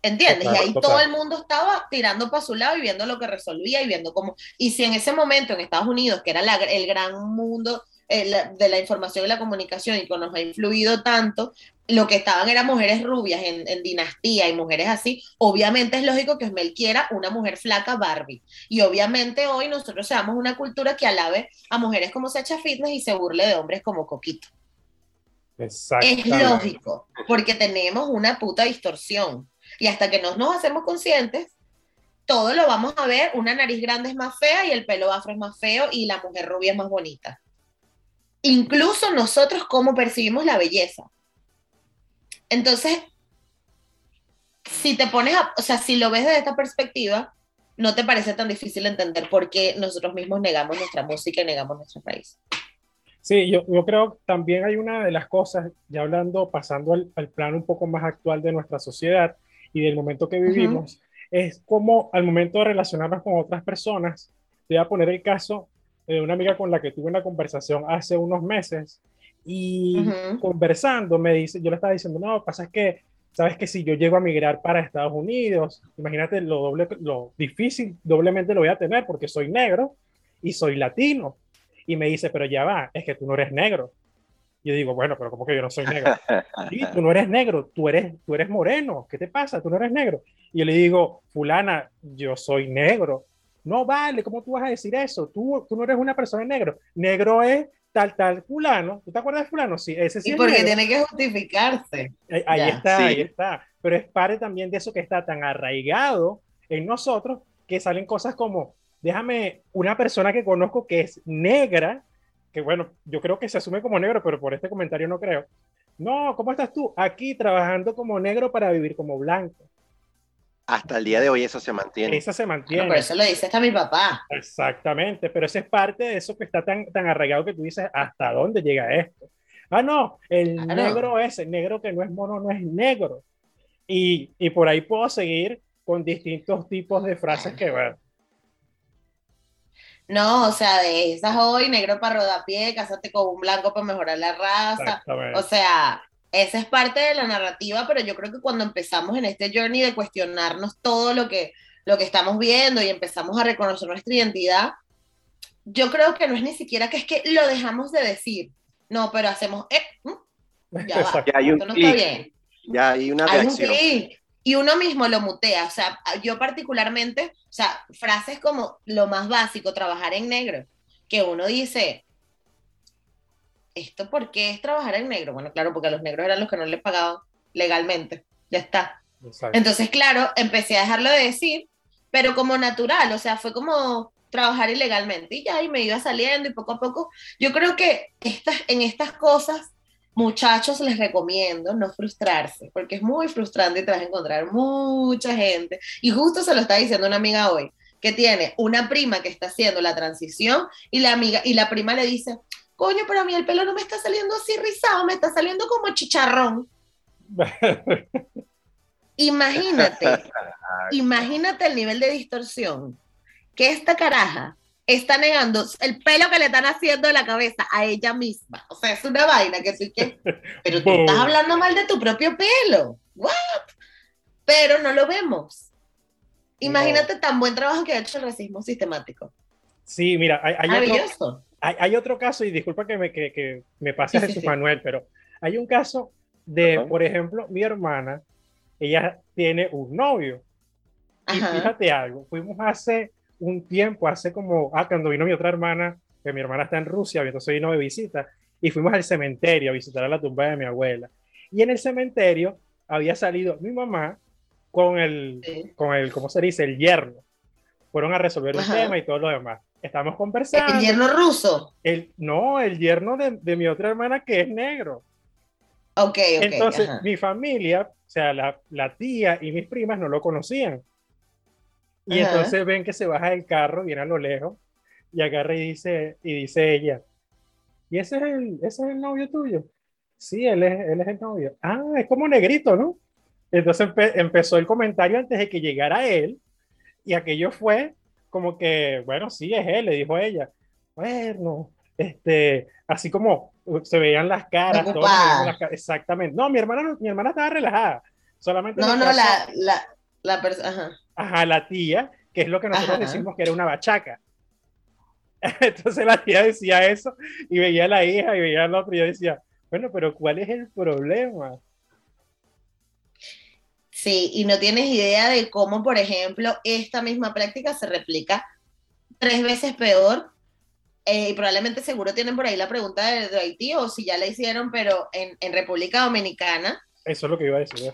D: ¿Entiendes?
B: Total,
D: y ahí
B: total.
D: todo el mundo estaba tirando para su lado y viendo lo que resolvía y viendo cómo. Y si en ese momento en Estados Unidos, que era la- el gran mundo eh, la- de la información y la comunicación y que nos ha influido tanto, lo que estaban eran mujeres rubias en, en dinastía y mujeres así, obviamente es lógico que Osmel quiera una mujer flaca Barbie. Y obviamente hoy nosotros seamos una cultura que alabe a mujeres como Sacha Fitness y se burle de hombres como Coquito. Es lógico, porque tenemos una puta distorsión. Y hasta que no nos hacemos conscientes, todo lo vamos a ver, una nariz grande es más fea y el pelo afro es más feo y la mujer rubia es más bonita. Incluso nosotros cómo percibimos la belleza. Entonces, si te pones a, o sea, si lo ves desde esta perspectiva, no te parece tan difícil entender por qué nosotros mismos negamos nuestra música y negamos nuestro país.
B: Sí, yo, yo creo también hay una de las cosas, ya hablando, pasando al, al plano un poco más actual de nuestra sociedad y del momento que vivimos, es como al momento de relacionarnos con otras personas, te voy a poner el caso de una amiga con la que tuve una conversación hace unos meses y conversando me dice, yo le estaba diciendo, no, pasa es que, sabes que si yo llego a migrar para Estados Unidos, imagínate lo doble, lo difícil, doblemente lo voy a tener porque soy negro y soy latino. Y me dice, pero ya va, es que tú no eres negro. Y yo digo, bueno, pero ¿cómo que yo no soy negro? Sí, tú no eres negro, tú eres, tú eres moreno. ¿Qué te pasa? Tú no eres negro. Y yo le digo, fulana, yo soy negro. No vale, ¿cómo tú vas a decir eso? Tú, tú no eres una persona negro. Negro es tal, tal, fulano. ¿Tú te acuerdas de fulano? Sí, ese sí
D: Y
B: es
D: porque
B: negro.
D: tiene que justificarse.
B: Ahí, ahí
D: Ya.
B: está,
C: Sí.
B: ahí está. Pero es parte también de eso que está tan arraigado en nosotros que salen cosas como, déjame una persona que conozco que es negra, que bueno, yo creo que se asume como negro, pero por este comentario no creo. No, ¿cómo estás tú? Aquí trabajando como negro para vivir como blanco.
C: Hasta el día de hoy eso se mantiene.
B: Esa se
D: Bueno,
B: mantiene.
D: por eso lo dice hasta mi papá.
B: Exactamente, pero esa es parte de eso que está tan, tan arraigado que tú dices, ¿hasta dónde llega esto? Ah, no, el negro es, el negro que no es mono, no es negro. Y, y por ahí puedo seguir con distintos tipos de frases que, bueno,
D: No, o sea, de esas hoy, negro para rodapié, cásate con un blanco para mejorar la raza.
B: exactamente.
D: O sea, esa es parte de la narrativa, pero yo creo que cuando empezamos en este journey de cuestionarnos todo lo que, lo que estamos viendo y empezamos a reconocer nuestra identidad, yo creo que no es ni siquiera que es que lo dejamos de decir. No, pero hacemos, eh, mm, ya va,
C: hay un
D: esto no está
C: clic.
D: bien.
C: Ya hay una
D: Hay un
C: reacción.
D: clic. Y uno mismo lo mutea. O sea, yo particularmente, o sea, frases como lo más básico, trabajar en negro, que uno dice, ¿esto por qué es trabajar en negro? Bueno, claro, porque a los negros eran los que no les pagaban legalmente. Ya está.
B: Exacto.
D: Entonces, claro, empecé a dejarlo de decir, pero como natural, o sea, fue como trabajar ilegalmente y ya, y me iba saliendo y poco a poco. Yo creo que estas, en estas cosas, muchachos, les recomiendo no frustrarse, porque es muy frustrante y te vas a encontrar mucha gente. Y justo se lo está diciendo una amiga hoy, que tiene una prima que está haciendo la transición y la amiga y la prima le dice, coño, pero a mí el pelo no me está saliendo así rizado, me está saliendo como chicharrón. Imagínate, imagínate el nivel de distorsión que esta caraja está negando el pelo que le están haciendo de la cabeza a ella misma. O sea, es una vaina que sí que... Pero tú estás hablando mal de tu propio pelo. ¿What? Pero no lo vemos. Imagínate tan buen trabajo que ha hecho el racismo sistemático.
B: Sí, mira, hay, hay otro,
D: Maravilloso.
B: Hay, hay otro caso, y disculpa que me, que, que me pase
D: Sí,
B: Jesús
D: sí.
B: Manuel, pero hay un caso de,
C: Ajá.
B: por ejemplo, mi hermana, ella tiene un novio. Y
D: Ajá.
B: fíjate algo, fuimos hace un tiempo, hace como, ah, cuando vino mi otra hermana, que mi hermana está en Rusia, entonces vino de visita, y fuimos al cementerio a visitar a la tumba de mi abuela. Y en el cementerio había salido mi mamá con el,
D: Sí.
B: con el, ¿cómo se dice? El yerno. Fueron a resolver un
D: Ajá.
B: tema y todo lo demás. Estábamos conversando.
D: El yerno ruso.
B: El- no, el yerno de, de mi otra hermana que es negro.
D: Ok, ok.
B: Entonces,
D: ajá.
B: mi familia, o sea, la, la tía y mis primas no lo conocían. Y
D: Ajá.
B: entonces ven que se baja del carro, viene a lo lejos, y agarra y dice, y dice ella, ¿y ese es el, ese es el novio tuyo? Sí, él es, él es el novio. Ah, es como negrito, ¿no? Entonces empe- empezó el comentario antes de que llegara él, y aquello fue como que, bueno, sí, es él, le dijo ella. Bueno, este, así como uh, se veían las caras, todos
D: Preocupada.
B: se veían las caras, exactamente. No, mi hermana, mi hermana estaba relajada. Solamente
D: No, no, la, la, la persona. Ajá.
B: Ajá, la tía, que es lo que nosotros
D: Ajá.
B: decimos que era una bachaca. Entonces la tía decía eso y veía a la hija y veía al otro y yo decía, bueno, pero ¿cuál es el problema?
D: Sí, y no tienes idea de cómo, por ejemplo, esta misma práctica se replica tres veces peor. eh, y probablemente seguro tienen por ahí la pregunta de, de Haití o si ya la hicieron, pero en, en República Dominicana
B: Eso es lo que iba a decir. ¿eh?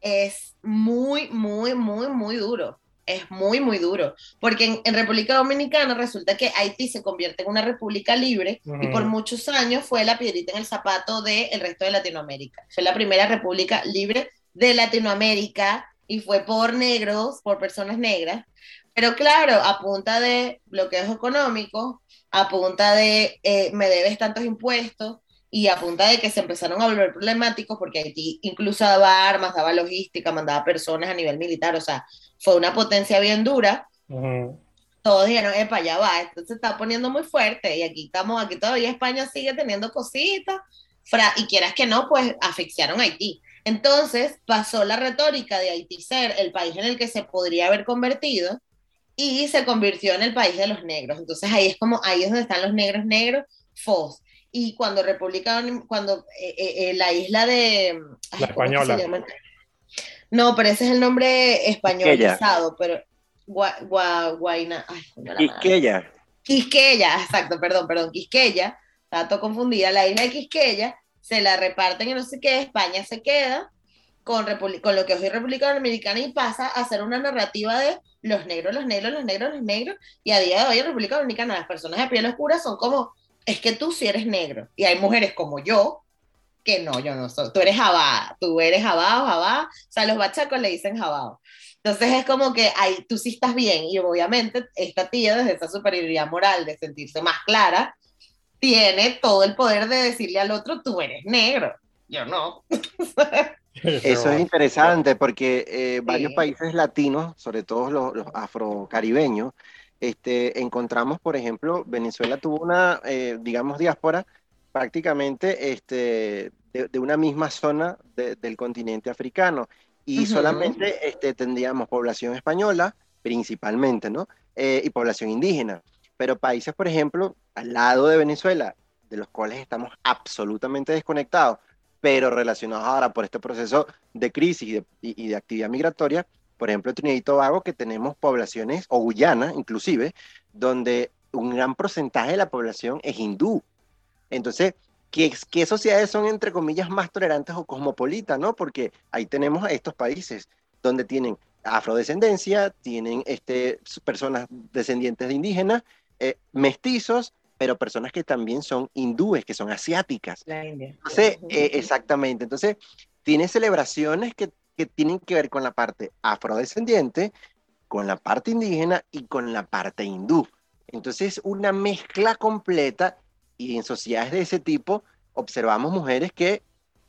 D: es muy, muy, muy, muy duro. es muy, muy duro, porque en, en República Dominicana resulta que Haití se convierte en una república libre y por muchos años fue la piedrita en el zapato del resto de Latinoamérica. Fue la primera república libre de Latinoamérica y fue por negros, por personas negras. Pero claro, a punta de bloqueos económicos, a punta de eh, me debes tantos impuestos y a punta de que se empezaron a volver problemáticos porque Haití incluso daba armas, daba logística, mandaba personas a nivel militar, o sea, fue una potencia bien dura.
B: Ujú.
D: Todos dijeron, epa, ya va, esto se está poniendo muy fuerte y aquí estamos, aquí todavía España sigue teniendo cositas, y quieras que no, pues asfixiaron a Haití. Entonces pasó la retórica de Haití ser el país en el que se podría haber convertido y se convirtió en el país de los negros. Entonces ahí es como, ahí es donde están los negros negros, FOS. Y cuando República, cuando eh, eh, eh, la isla de... ay,
B: La
D: ¿cómo es que
B: española.
D: No, pero ese es el nombre españolizado, pero Gua, Gua- Guaina, ay, madre.
C: Quisqueya.
D: Quisqueya, exacto, perdón, perdón, Quisqueya, estaba todo confundida, la isla de Quisqueya, se la reparten y no sé qué, España se queda con, con lo que hoy es República Dominicana y pasa a ser una narrativa de los negros, los negros, los negros, los negros, y a día de hoy en República Dominicana las personas de piel oscura son como, es que tú sí eres negro, y hay mujeres como yo, que no, yo no soy, tú eres jabá, tú eres jabá o jabá, o sea, los bachacos le dicen jabá. Entonces es como que ahí tú sí estás bien y obviamente esta tía desde esa superioridad moral de sentirse más clara, tiene todo el poder de decirle al otro, tú eres negro, yo no.
C: Eso es interesante porque eh, varios
D: Sí.
C: países latinos, sobre todo los, los afrocaribeños, este, encontramos, por ejemplo, Venezuela tuvo una, eh, digamos, diáspora prácticamente este, de, de una misma zona de- del continente africano y solamente este, tendríamos población española, principalmente, ¿no? Eh, y población indígena. Pero países, por ejemplo, al lado de Venezuela, de los cuales estamos absolutamente desconectados, pero relacionados ahora por este proceso de crisis y de, y- de actividad migratoria, por ejemplo, Trinidad y Tobago, que tenemos poblaciones, o Guyana inclusive, donde un gran porcentaje de la población es hindú. Entonces, ¿qué, qué sociedades son, entre comillas, más tolerantes o cosmopolitas, no? Porque ahí tenemos estos países donde tienen afrodescendencia, tienen este, personas descendientes de indígenas, eh, mestizos, pero personas que también son hindúes, que son asiáticas.
D: La India.
C: Entonces, eh, exactamente. Entonces, tiene celebraciones que, que tienen que ver con la parte afrodescendiente, con la parte indígena y con la parte hindú. Entonces, una mezcla completa y en sociedades de ese tipo observamos mujeres que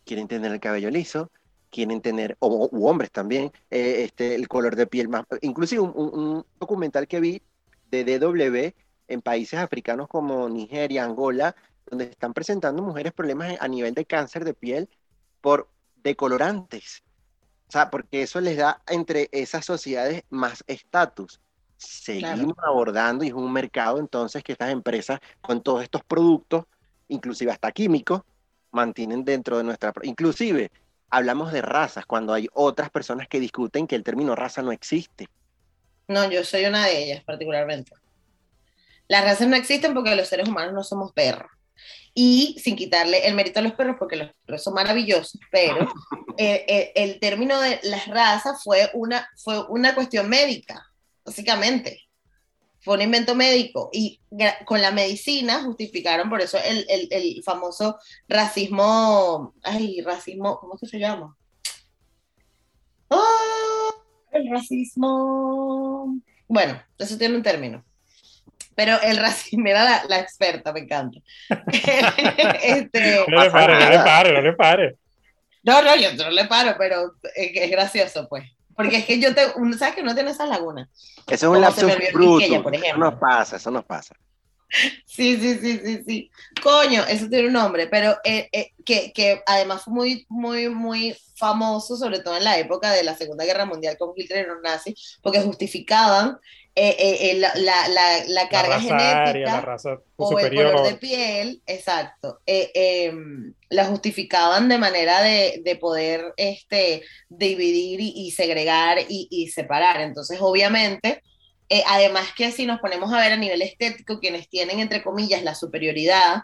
C: quieren tener el cabello liso, quieren tener, o u hombres también, eh, este, el color de piel más... Inclusive un, un- un documental que vi de DW en países africanos como Nigeria, Angola, donde están presentando mujeres problemas a nivel de cáncer de piel por decolorantes. O sea, porque eso les da entre esas sociedades más estatus. Seguimos abordando y es un mercado entonces que estas empresas con todos estos productos, inclusive hasta químicos, mantienen dentro de nuestra... Inclusive hablamos de razas cuando hay otras personas que discuten que el término raza no existe.
D: No, yo soy una de ellas particularmente. Las razas no existen porque los seres humanos no somos perros. Y sin quitarle el mérito a los perros, porque los perros son maravillosos, pero eh, eh, el término de las razas fue una, fue una cuestión médica, básicamente. Fue un invento médico. Y con la medicina justificaron por eso el, el, el famoso racismo. Ay, racismo, ¿cómo es que se llama? ¡Ah! el racismo. Bueno, eso tiene un término. Pero el racismo, mira la, la experta, me encanta. este,
B: No le pare, no le pare, no le pare.
D: no, no, yo no le paro, pero es, es gracioso, pues. Porque es que yo te, uno, ¿sabes que no tiene esas lagunas?
C: Eso es un lapsus
D: me
C: bruto. Eso nos pasa, eso nos pasa.
D: Sí, sí, sí, sí, sí. Coño, eso tiene un nombre, pero eh, eh, que, que además fue muy, muy, muy famoso, sobre todo en la época de la Segunda Guerra Mundial con Hitler y los nazis, porque justificaban eh, eh, eh, la, la, la, la carga genética
B: raza
D: o el color de
B: superior.
D: piel, exacto, eh, eh, la justificaban de manera de, de poder este, dividir y, y segregar y, y separar. Entonces, obviamente, eh, además que si nos ponemos a ver a nivel estético, quienes tienen, entre comillas, la superioridad,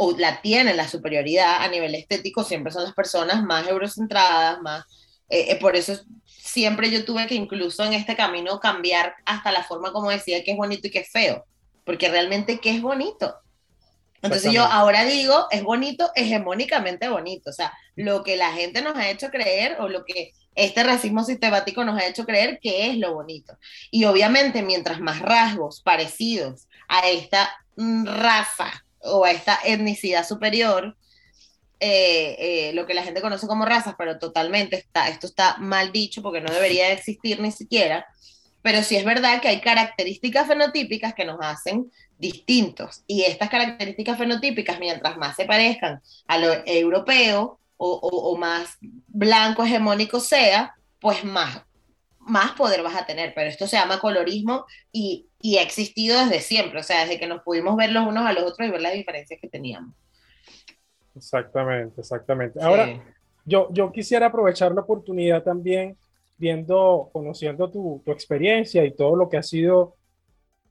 D: o la tienen la superioridad a nivel estético, siempre son las personas más eurocentradas, más eh, eh, por eso siempre yo tuve que incluso en este camino cambiar hasta la forma como decía que es bonito y que es feo, porque realmente qué es bonito. Entonces yo ahora digo, es bonito, hegemónicamente bonito, o sea, lo que la gente nos ha hecho creer o lo que este racismo sistemático nos ha hecho creer que es lo bonito. Y obviamente mientras más rasgos parecidos a esta mm, raza o a esta etnicidad superior, eh, eh, lo que la gente conoce como razas, pero totalmente está, esto está mal dicho porque no debería existir ni siquiera, pero sí es verdad que hay características fenotípicas que nos hacen distintos. Y estas características fenotípicas, mientras más se parezcan a lo europeo o, más blanco hegemónico sea, pues más, más poder vas a tener, pero esto se llama colorismo y, y ha existido desde siempre, o sea, desde que nos pudimos ver los unos a los otros y ver las diferencias que teníamos.
B: Exactamente, exactamente. Ahora, yo, yo quisiera aprovechar la oportunidad también, viendo, conociendo tu, tu experiencia y todo lo que ha sido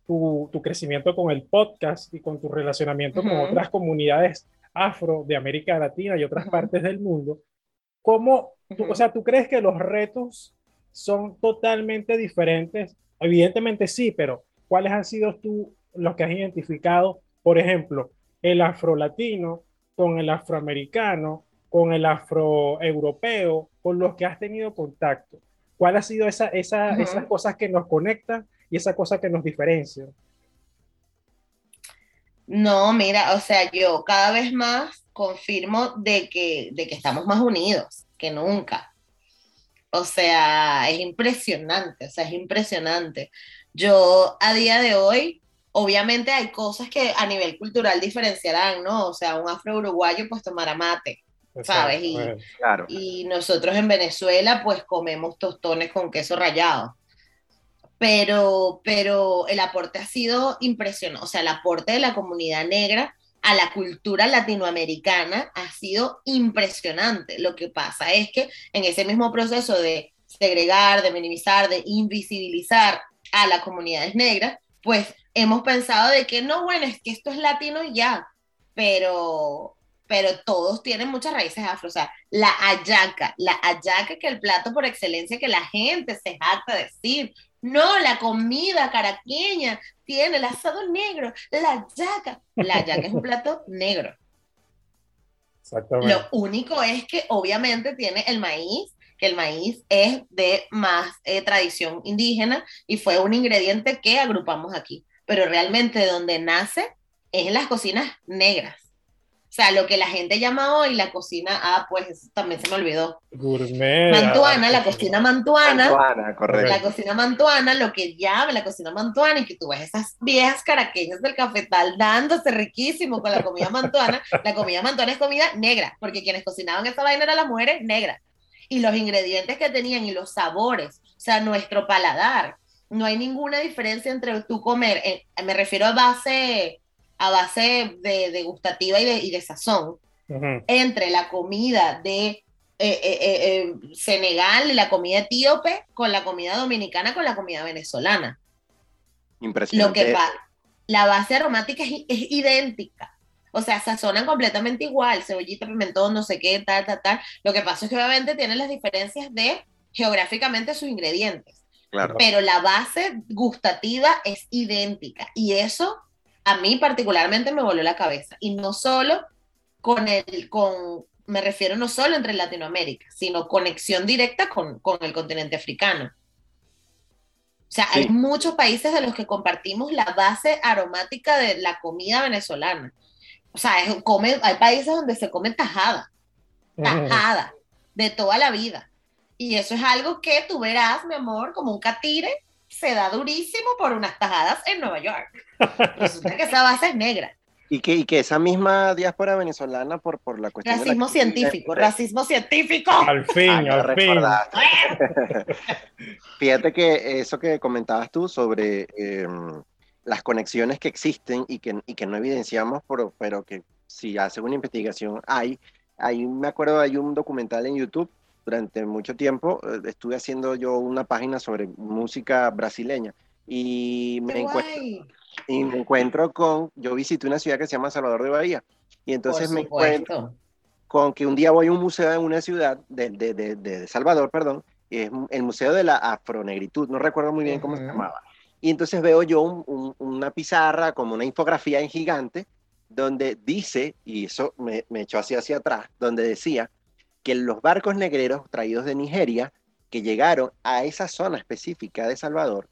B: tu, tu, crecimiento con el podcast y con tu relacionamiento con otras comunidades afro de América Latina y otras partes del mundo. ¿Cómo, o sea, tú crees que los retos son totalmente diferentes? Evidentemente sí, pero ¿cuáles han sido tú los que has identificado? Por ejemplo, el afro-latino con el afroamericano, con el afroeuropeo, con los que has tenido contacto? ¿Cuál ha sido esa, esa, esas cosas que nos conectan y esa cosa que nos diferencian?
D: No, mira, o sea, yo cada vez más confirmo de que, de que estamos más unidos que nunca. O sea, es impresionante, o sea, es impresionante. Yo a día de hoy obviamente hay cosas que a nivel cultural diferenciarán, ¿no? O sea, un afro-uruguayo pues tomará mate, ¿sabes? Y, claro. y nosotros en Venezuela pues comemos tostones con queso rallado. Pero, pero el aporte ha sido impresionante, o sea, el aporte de la comunidad negra a la cultura latinoamericana ha sido impresionante. Lo que pasa es que en ese mismo proceso de segregar, de minimizar, de invisibilizar a las comunidades negras, pues hemos pensado de que no, bueno, es que esto es latino ya, pero, pero todos tienen muchas raíces afro. O sea, la ayaca, la ayaca que el plato por excelencia que la gente se jacta de decir. No, la comida caraqueña tiene el asado negro, la ayaca. La ayaca es un plato negro. Exactamente. Lo único es que obviamente tiene el maíz, que el maíz es de más eh, tradición indígena y fue un ingrediente que agrupamos aquí pero realmente donde nace es en las cocinas negras. O sea, lo que la gente llama hoy la cocina, ah, pues también se me olvidó.
B: Gourmet.
D: Mantuana, la cocina mantuana.
C: Mantuana, correcto.
D: La cocina mantuana, lo que llama la cocina mantuana, y que tú ves esas viejas caraqueñas del cafetal dándose riquísimo con la comida mantuana. la comida mantuana es comida negra, porque quienes cocinaban esa vaina eran las mujeres negras. Y los ingredientes que tenían y los sabores, o sea, nuestro paladar no hay ninguna diferencia entre tú comer, eh, me refiero a base, a base de, de gustativa y de, y de sazón, entre la comida de eh, eh, Senegal y la comida etíope con la comida dominicana con la comida venezolana.
C: Impresionante.
D: Lo que la base aromática es, es, idéntica. O sea, sazonan completamente igual, cebollita, pimentón, no sé qué, tal, tal, tal. Lo que pasa es que obviamente tienen las diferencias de geográficamente sus ingredientes. Pero la base gustativa es idéntica y eso a mí particularmente me voló la cabeza. Y no solo con el, con, me refiero no solo entre Latinoamérica, sino conexión directa con, con el continente africano. O sea, hay muchos países de los que compartimos la base aromática de la comida venezolana. O sea, come, hay países donde se come tajada, tajada, de toda la vida. Y eso es algo que tú verás, mi amor, como un catire se da durísimo por unas tajadas en Nueva York. Resulta que esa base es negra.
C: Y que, y que esa misma diáspora venezolana, por, por la cuestión.
D: Racismo científico, racismo científico.
B: Al fin, ah, al fin.
C: Fíjate que eso que comentabas tú sobre em, las conexiones que existen y que, y que no evidenciamos, pero, pero que si hace una investigación hay. Ahí me acuerdo, hay un documental en YouTube durante mucho tiempo eh, estuve haciendo yo una página sobre música brasileña y me, encuentro, y me encuentro con, yo visité una ciudad que se llama Salvador de Bahía y entonces me encuentro, con que un día voy a un museo en una ciudad de, de, de, de Salvador, perdón, es el Museo de la Afronegritud, no recuerdo muy bien cómo se llamaba. Y entonces veo yo un, un, una pizarra, como una infografía en gigante, donde dice, y eso me, me echó hacia, hacia atrás, donde decía que los barcos negreros traídos de Nigeria, que llegaron a esa zona específica de Salvador,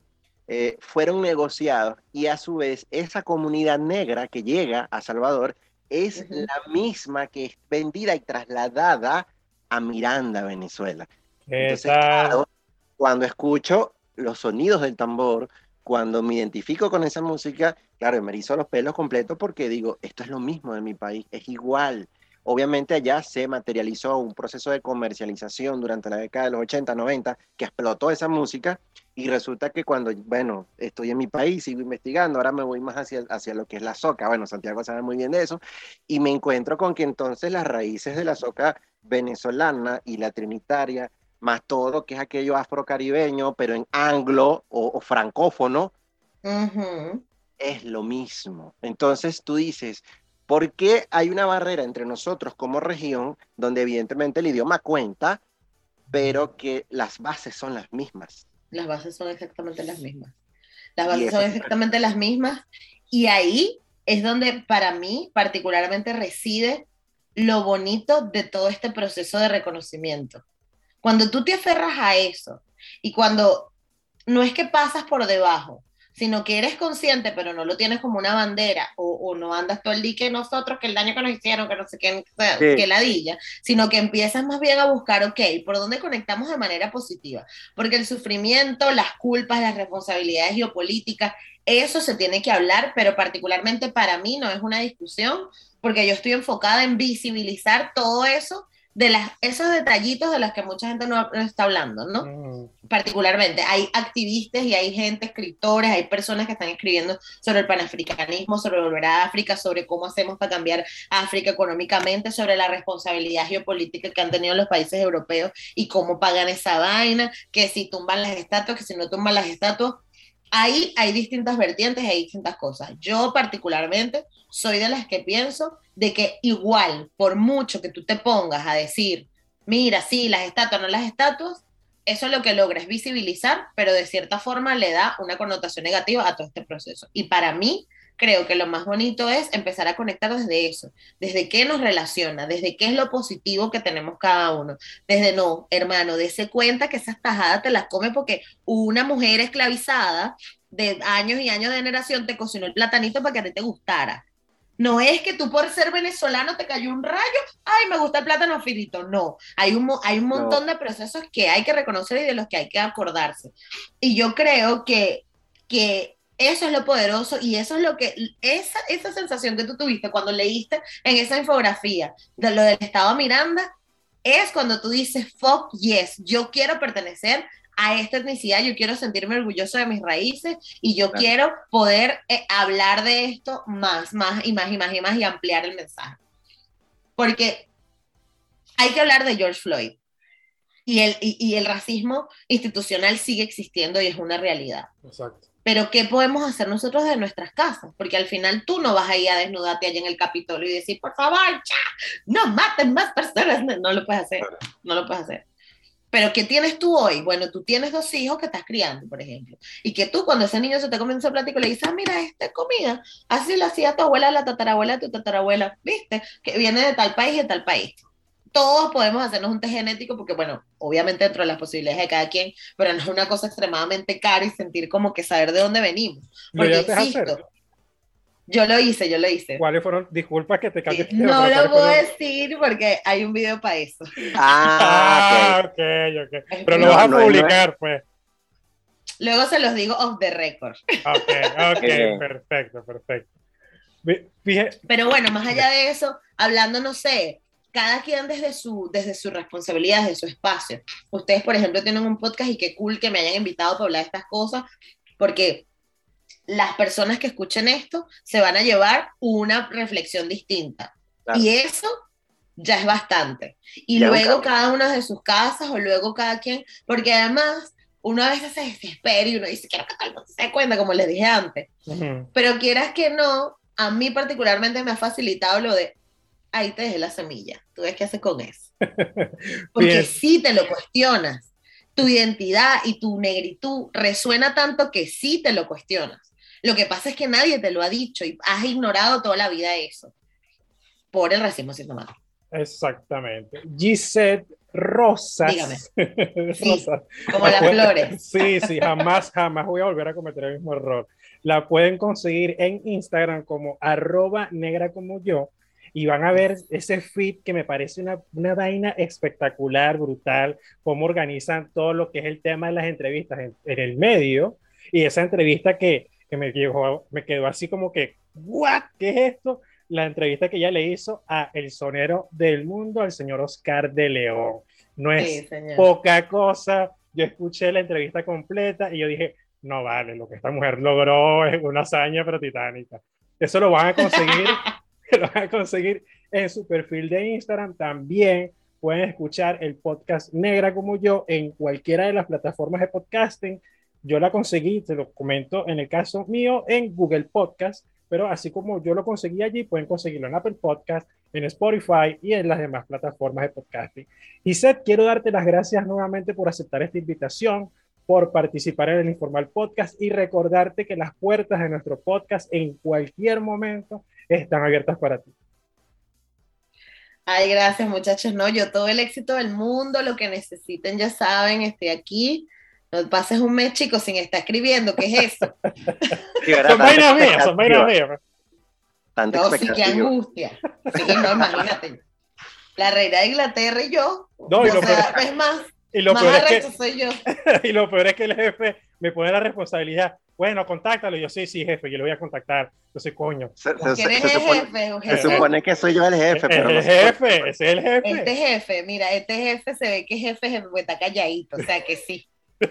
C: eh, fueron negociados y a su vez esa comunidad negra que llega a Salvador es uh -huh. la misma que es vendida y trasladada a Miranda, Venezuela. Entonces, claro, cuando escucho los sonidos del tambor, cuando me identifico con esa música, claro, me erizo los pelos completos porque digo, esto es lo mismo de mi país, es igual. Obviamente allá se materializó un proceso de comercialización durante la década de los 80, 90, que explotó esa música y resulta que cuando, bueno, estoy en mi país, sigo investigando, ahora me voy más hacia, hacia lo que es la soca, bueno, Santiago sabe muy bien de eso, y me encuentro con que entonces las raíces de la soca venezolana y la trinitaria más todo lo que es aquello afrocaribeño, pero en anglo o, o francófono, uh -huh. es lo mismo. Entonces tú dices, ¿por qué hay una barrera entre nosotros como región, donde evidentemente el idioma cuenta, pero que las bases son las mismas?
D: Las bases son exactamente las mismas. Las bases son exactamente las mismas. Y ahí es donde para mí particularmente reside lo bonito de todo este proceso de reconocimiento cuando tú te aferras a eso y cuando no es que pasas por debajo, sino que eres consciente, pero no lo tienes como una bandera, o, o no andas todo el día que nosotros, que el daño que nos hicieron, que no sé qué, que, sí. ladilla, sino que empiezas más bien a buscar, ok, ¿por dónde conectamos de manera positiva? Porque el sufrimiento, las culpas, las responsabilidades geopolíticas, eso se tiene que hablar, pero particularmente para mí no es una discusión, porque yo estoy enfocada en visibilizar todo eso de las, esos detallitos de los que mucha gente no, no está hablando, ¿no? Mm. Particularmente, hay activistas y hay gente, escritores, hay personas que están escribiendo sobre el panafricanismo, sobre volver a África, sobre cómo hacemos para cambiar África económicamente, sobre la responsabilidad geopolítica que han tenido los países europeos y cómo pagan esa vaina, que si tumban las estatuas, que si no tumban las estatuas, ahí hay distintas vertientes, hay distintas cosas. Yo particularmente soy de las que pienso de que igual, por mucho que tú te pongas a decir, mira, sí, las estatuas, no las estatuas, eso lo que logra es visibilizar, pero de cierta forma le da una connotación negativa a todo este proceso. Y para mí, creo que lo más bonito es empezar a conectar desde eso, desde qué nos relaciona, desde qué es lo positivo que tenemos cada uno, desde no, hermano, dése cuenta que esas tajadas te las come porque una mujer esclavizada de años y años de generación te cocinó el platanito para que a ti te gustara. No es que tú por ser venezolano te cayó un rayo, ay, me gusta el plátano frito. No, hay un, hay un montón no. de procesos que hay que reconocer y de los que hay que acordarse. Y yo creo que, que eso es lo poderoso y eso es lo que, esa, esa sensación que tú tuviste cuando leíste en esa infografía de lo del Estado Miranda, es cuando tú dices, fuck yes, yo quiero pertenecer a esta etnicidad, yo quiero sentirme orgulloso de mis raíces y yo claro. quiero poder eh, hablar de esto más, más y más y más y más y ampliar el mensaje. Porque hay que hablar de George Floyd y el, y, y el racismo institucional sigue existiendo y es una realidad.
B: Exacto.
D: Pero ¿qué podemos hacer nosotros de nuestras casas? Porque al final tú no vas a ir a desnudarte allá en el Capitolio y decir, por favor, ya, no maten más personas. No, no lo puedes hacer, no lo puedes hacer. Pero ¿qué tienes tú hoy? Bueno, tú tienes dos hijos que estás criando, por ejemplo. Y que tú cuando ese niño se te comienza a platicar le dices, ah, mira, esta es comida. Así lo hacía tu abuela, la tatarabuela, tu tatarabuela, ¿viste? Que viene de tal país y de tal país. Todos podemos hacernos un test genético porque, bueno, obviamente dentro de las posibilidades de cada quien, pero no es una cosa extremadamente cara y sentir como que saber de dónde venimos. Porque, insisto, yo lo hice, yo lo hice.
B: ¿Cuáles fueron? Disculpa que te cambie.
D: No lo puedo decir porque hay un video para eso.
B: Ah, ok, ok. okay. Pero lo vas a publicar, no, pues.
D: Luego se los digo off the record.
B: Ok, ok, perfecto, perfecto. Fíjate.
D: Pero bueno, más allá de eso, hablando, no sé, cada quien desde su, desde su responsabilidad, desde su espacio. Ustedes, por ejemplo, tienen un podcast y qué cool que me hayan invitado para hablar de estas cosas, porque las personas que escuchen esto se van a llevar una reflexión distinta. Claro. Y eso ya es bastante. Y ya luego cada una de sus casas o luego cada quien, porque además uno a veces se desespera y uno dice, quiero que todo el mundo se dé cuenta, como les dije antes. Uh -huh. Pero quieras que no, a mí particularmente me ha facilitado lo de, ahí te dejé la semilla. Tú ves qué haces con eso. Porque sí te lo cuestionas. Tu identidad y tu negritud resuena tanto que sí te lo cuestionas. Lo que pasa es que nadie te lo ha dicho y has ignorado toda la vida eso por el racismo sistemático.
B: Exactamente. Gisette Rosas.
D: Dígame. Rosas. como las flores.
B: Sí, sí, jamás, jamás voy a volver a cometer el mismo error. La pueden conseguir en Instagram como arroba negra como yo y van a ver ese feed que me parece una, una vaina espectacular, brutal, cómo organizan todo lo que es el tema de las entrevistas en, en el medio y esa entrevista que, que me, llegó, me quedó así como que, ¿what? ¿Qué es esto? la entrevista que ella le hizo a el sonero del mundo, al señor Oscar de León. No es poca cosa. Yo escuché la entrevista completa y yo dije, no vale, lo que esta mujer logró es una hazaña pero titánica. Eso lo van a conseguir, lo van a conseguir en su perfil de Instagram. También pueden escuchar el podcast Negra como yo en cualquiera de las plataformas de podcasting. Yo la conseguí, te lo comento en el caso mío, en Google Podcast pero así como yo lo conseguí allí, pueden conseguirlo en Apple Podcast, en Spotify y en las demás plataformas de podcasting. Y Seth, quiero darte las gracias nuevamente por aceptar esta invitación, por participar en el Informal Podcast y recordarte que las puertas de nuestro podcast en cualquier momento están abiertas para ti.
D: Ay, gracias muchachos. No, yo todo el éxito del mundo, lo que necesiten, ya saben, estoy aquí no pases un mes, chicos, sin estar escribiendo. ¿Qué es eso?
B: son vainas mías, son vainas mías.
D: No, sí, qué angustia. Sí, no, imagínate. La reina de Inglaterra y yo.
B: No, y lo
D: sea, peor, es más,
B: y lo
D: más
B: peor es que,
D: soy yo.
B: y lo peor es que el jefe me pone la responsabilidad. Bueno, contáctalo. Y yo, sí, sí, jefe, yo le voy a contactar. Yo soy coño.
C: Se,
D: se,
C: se, se
D: el
C: supone,
D: jefe,
C: se supone que soy yo el jefe, pero
B: el
C: no
B: jefe, ese es el jefe.
D: Este jefe, mira, este jefe se ve que es jefe, jefe, porque está calladito, o sea que sí.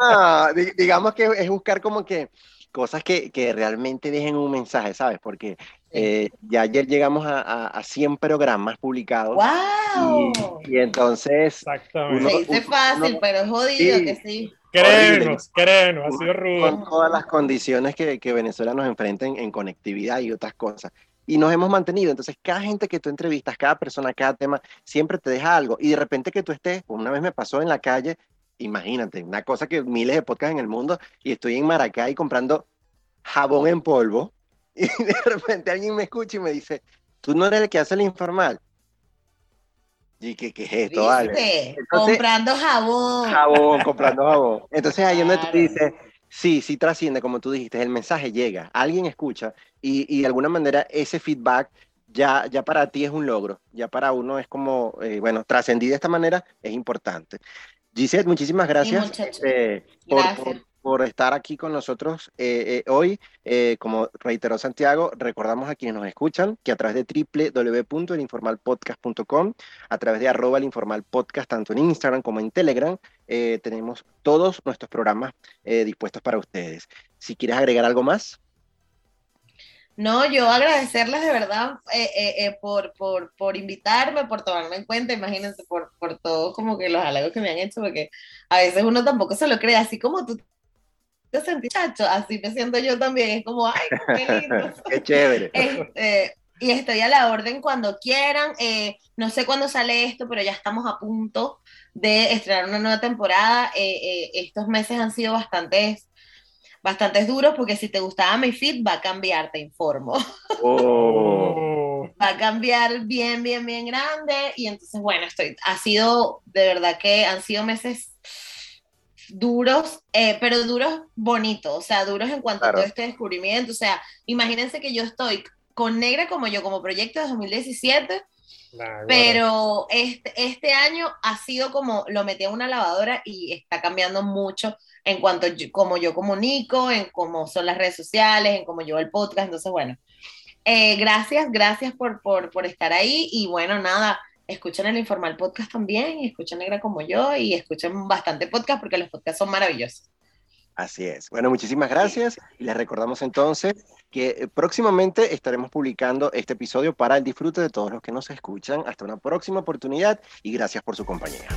C: Ah, di- digamos que es buscar como que cosas que, que realmente dejen un mensaje, ¿sabes? Porque eh, ya ayer llegamos a, a, a 100 programas publicados.
D: ¡Wow!
C: Y, y entonces,
B: Exactamente.
C: Uno-
D: Se dice fácil,
C: uno-
D: pero es jodido
C: Sí.
D: que sí.
B: Créenos, créenos, ha sido rudo.
C: con todas las condiciones que, que Venezuela nos enfrenta en, en conectividad y otras cosas. Y nos hemos mantenido. Entonces, cada gente que tú entrevistas, cada persona, cada tema, siempre te deja algo. Y de repente que tú estés, una vez me pasó en la calle, imagínate, una cosa que miles de podcasts en el mundo, y estoy en Maracay comprando jabón en polvo, y de repente alguien me escucha y me dice, tú no eres el que hace el informal. Y que, ¿qué es esto? Vale?
D: ¿Viste?
C: Entonces-
D: Comprando jabón.
C: jabón, comprando jabón. Entonces ahí es donde tú
D: Claro.
C: dices, sí, sí trasciende, como tú dijiste, el mensaje llega, alguien escucha y, y de alguna manera ese feedback ya, ya para ti es un logro, ya para uno es como, eh, bueno, trascendí de esta manera es importante. Gisette, muchísimas gracias eh, por,
D: Gracias.
C: por- por estar aquí con nosotros eh, eh, hoy. Eh, como reiteró Santiago, recordamos a quienes nos escuchan que a través de www.elinformalpodcast.com, a través de arroba el informal podcast, tanto en Instagram como en Telegram, eh, tenemos todos nuestros programas dispuestos para ustedes. Si quieres agregar algo más,
D: No, yo agradecerles de verdad eh, eh, por, por, por invitarme, por tomarme en cuenta, imagínense, por, por todo como que los halagos que me han hecho, porque a veces uno tampoco se lo cree, así como tú te sentís, chacho, así me siento yo también, es como, ay, qué lindo.
C: qué chévere.
D: Este, y estoy a la orden cuando quieran. eh, no sé cuándo sale esto, pero ya estamos a punto de estrenar una nueva temporada. Eh, eh, estos meses han sido bastantes, bastantes duros porque si te gustaba mi feed va a cambiar, te informo.
C: Oh,
D: Va a cambiar bien, bien, bien grande. Y entonces, bueno, estoy, ha sido, de verdad que han sido meses duros, eh, pero duros bonitos, o sea, duros en cuanto
C: Claro.
D: a todo este descubrimiento. O sea, imagínense que yo estoy con Negra como yo, como proyecto de 2017,
B: nah,
D: pero este, este año ha sido como, lo metí a una lavadora y está cambiando mucho en cuanto a yo- como yo comunico, en cómo son las redes sociales, en cómo llevo el podcast. Entonces, bueno, eh, gracias, gracias por, por, por estar ahí y bueno, nada, escuchen el Informal Podcast también, escuchen Negra como yo y escuchen bastante podcast porque los podcasts son maravillosos.
C: Así es. Bueno, muchísimas gracias. Y les recordamos entonces que eh, próximamente estaremos publicando este episodio para el disfrute de todos los que nos escuchan. Hasta una próxima oportunidad y gracias por su compañía.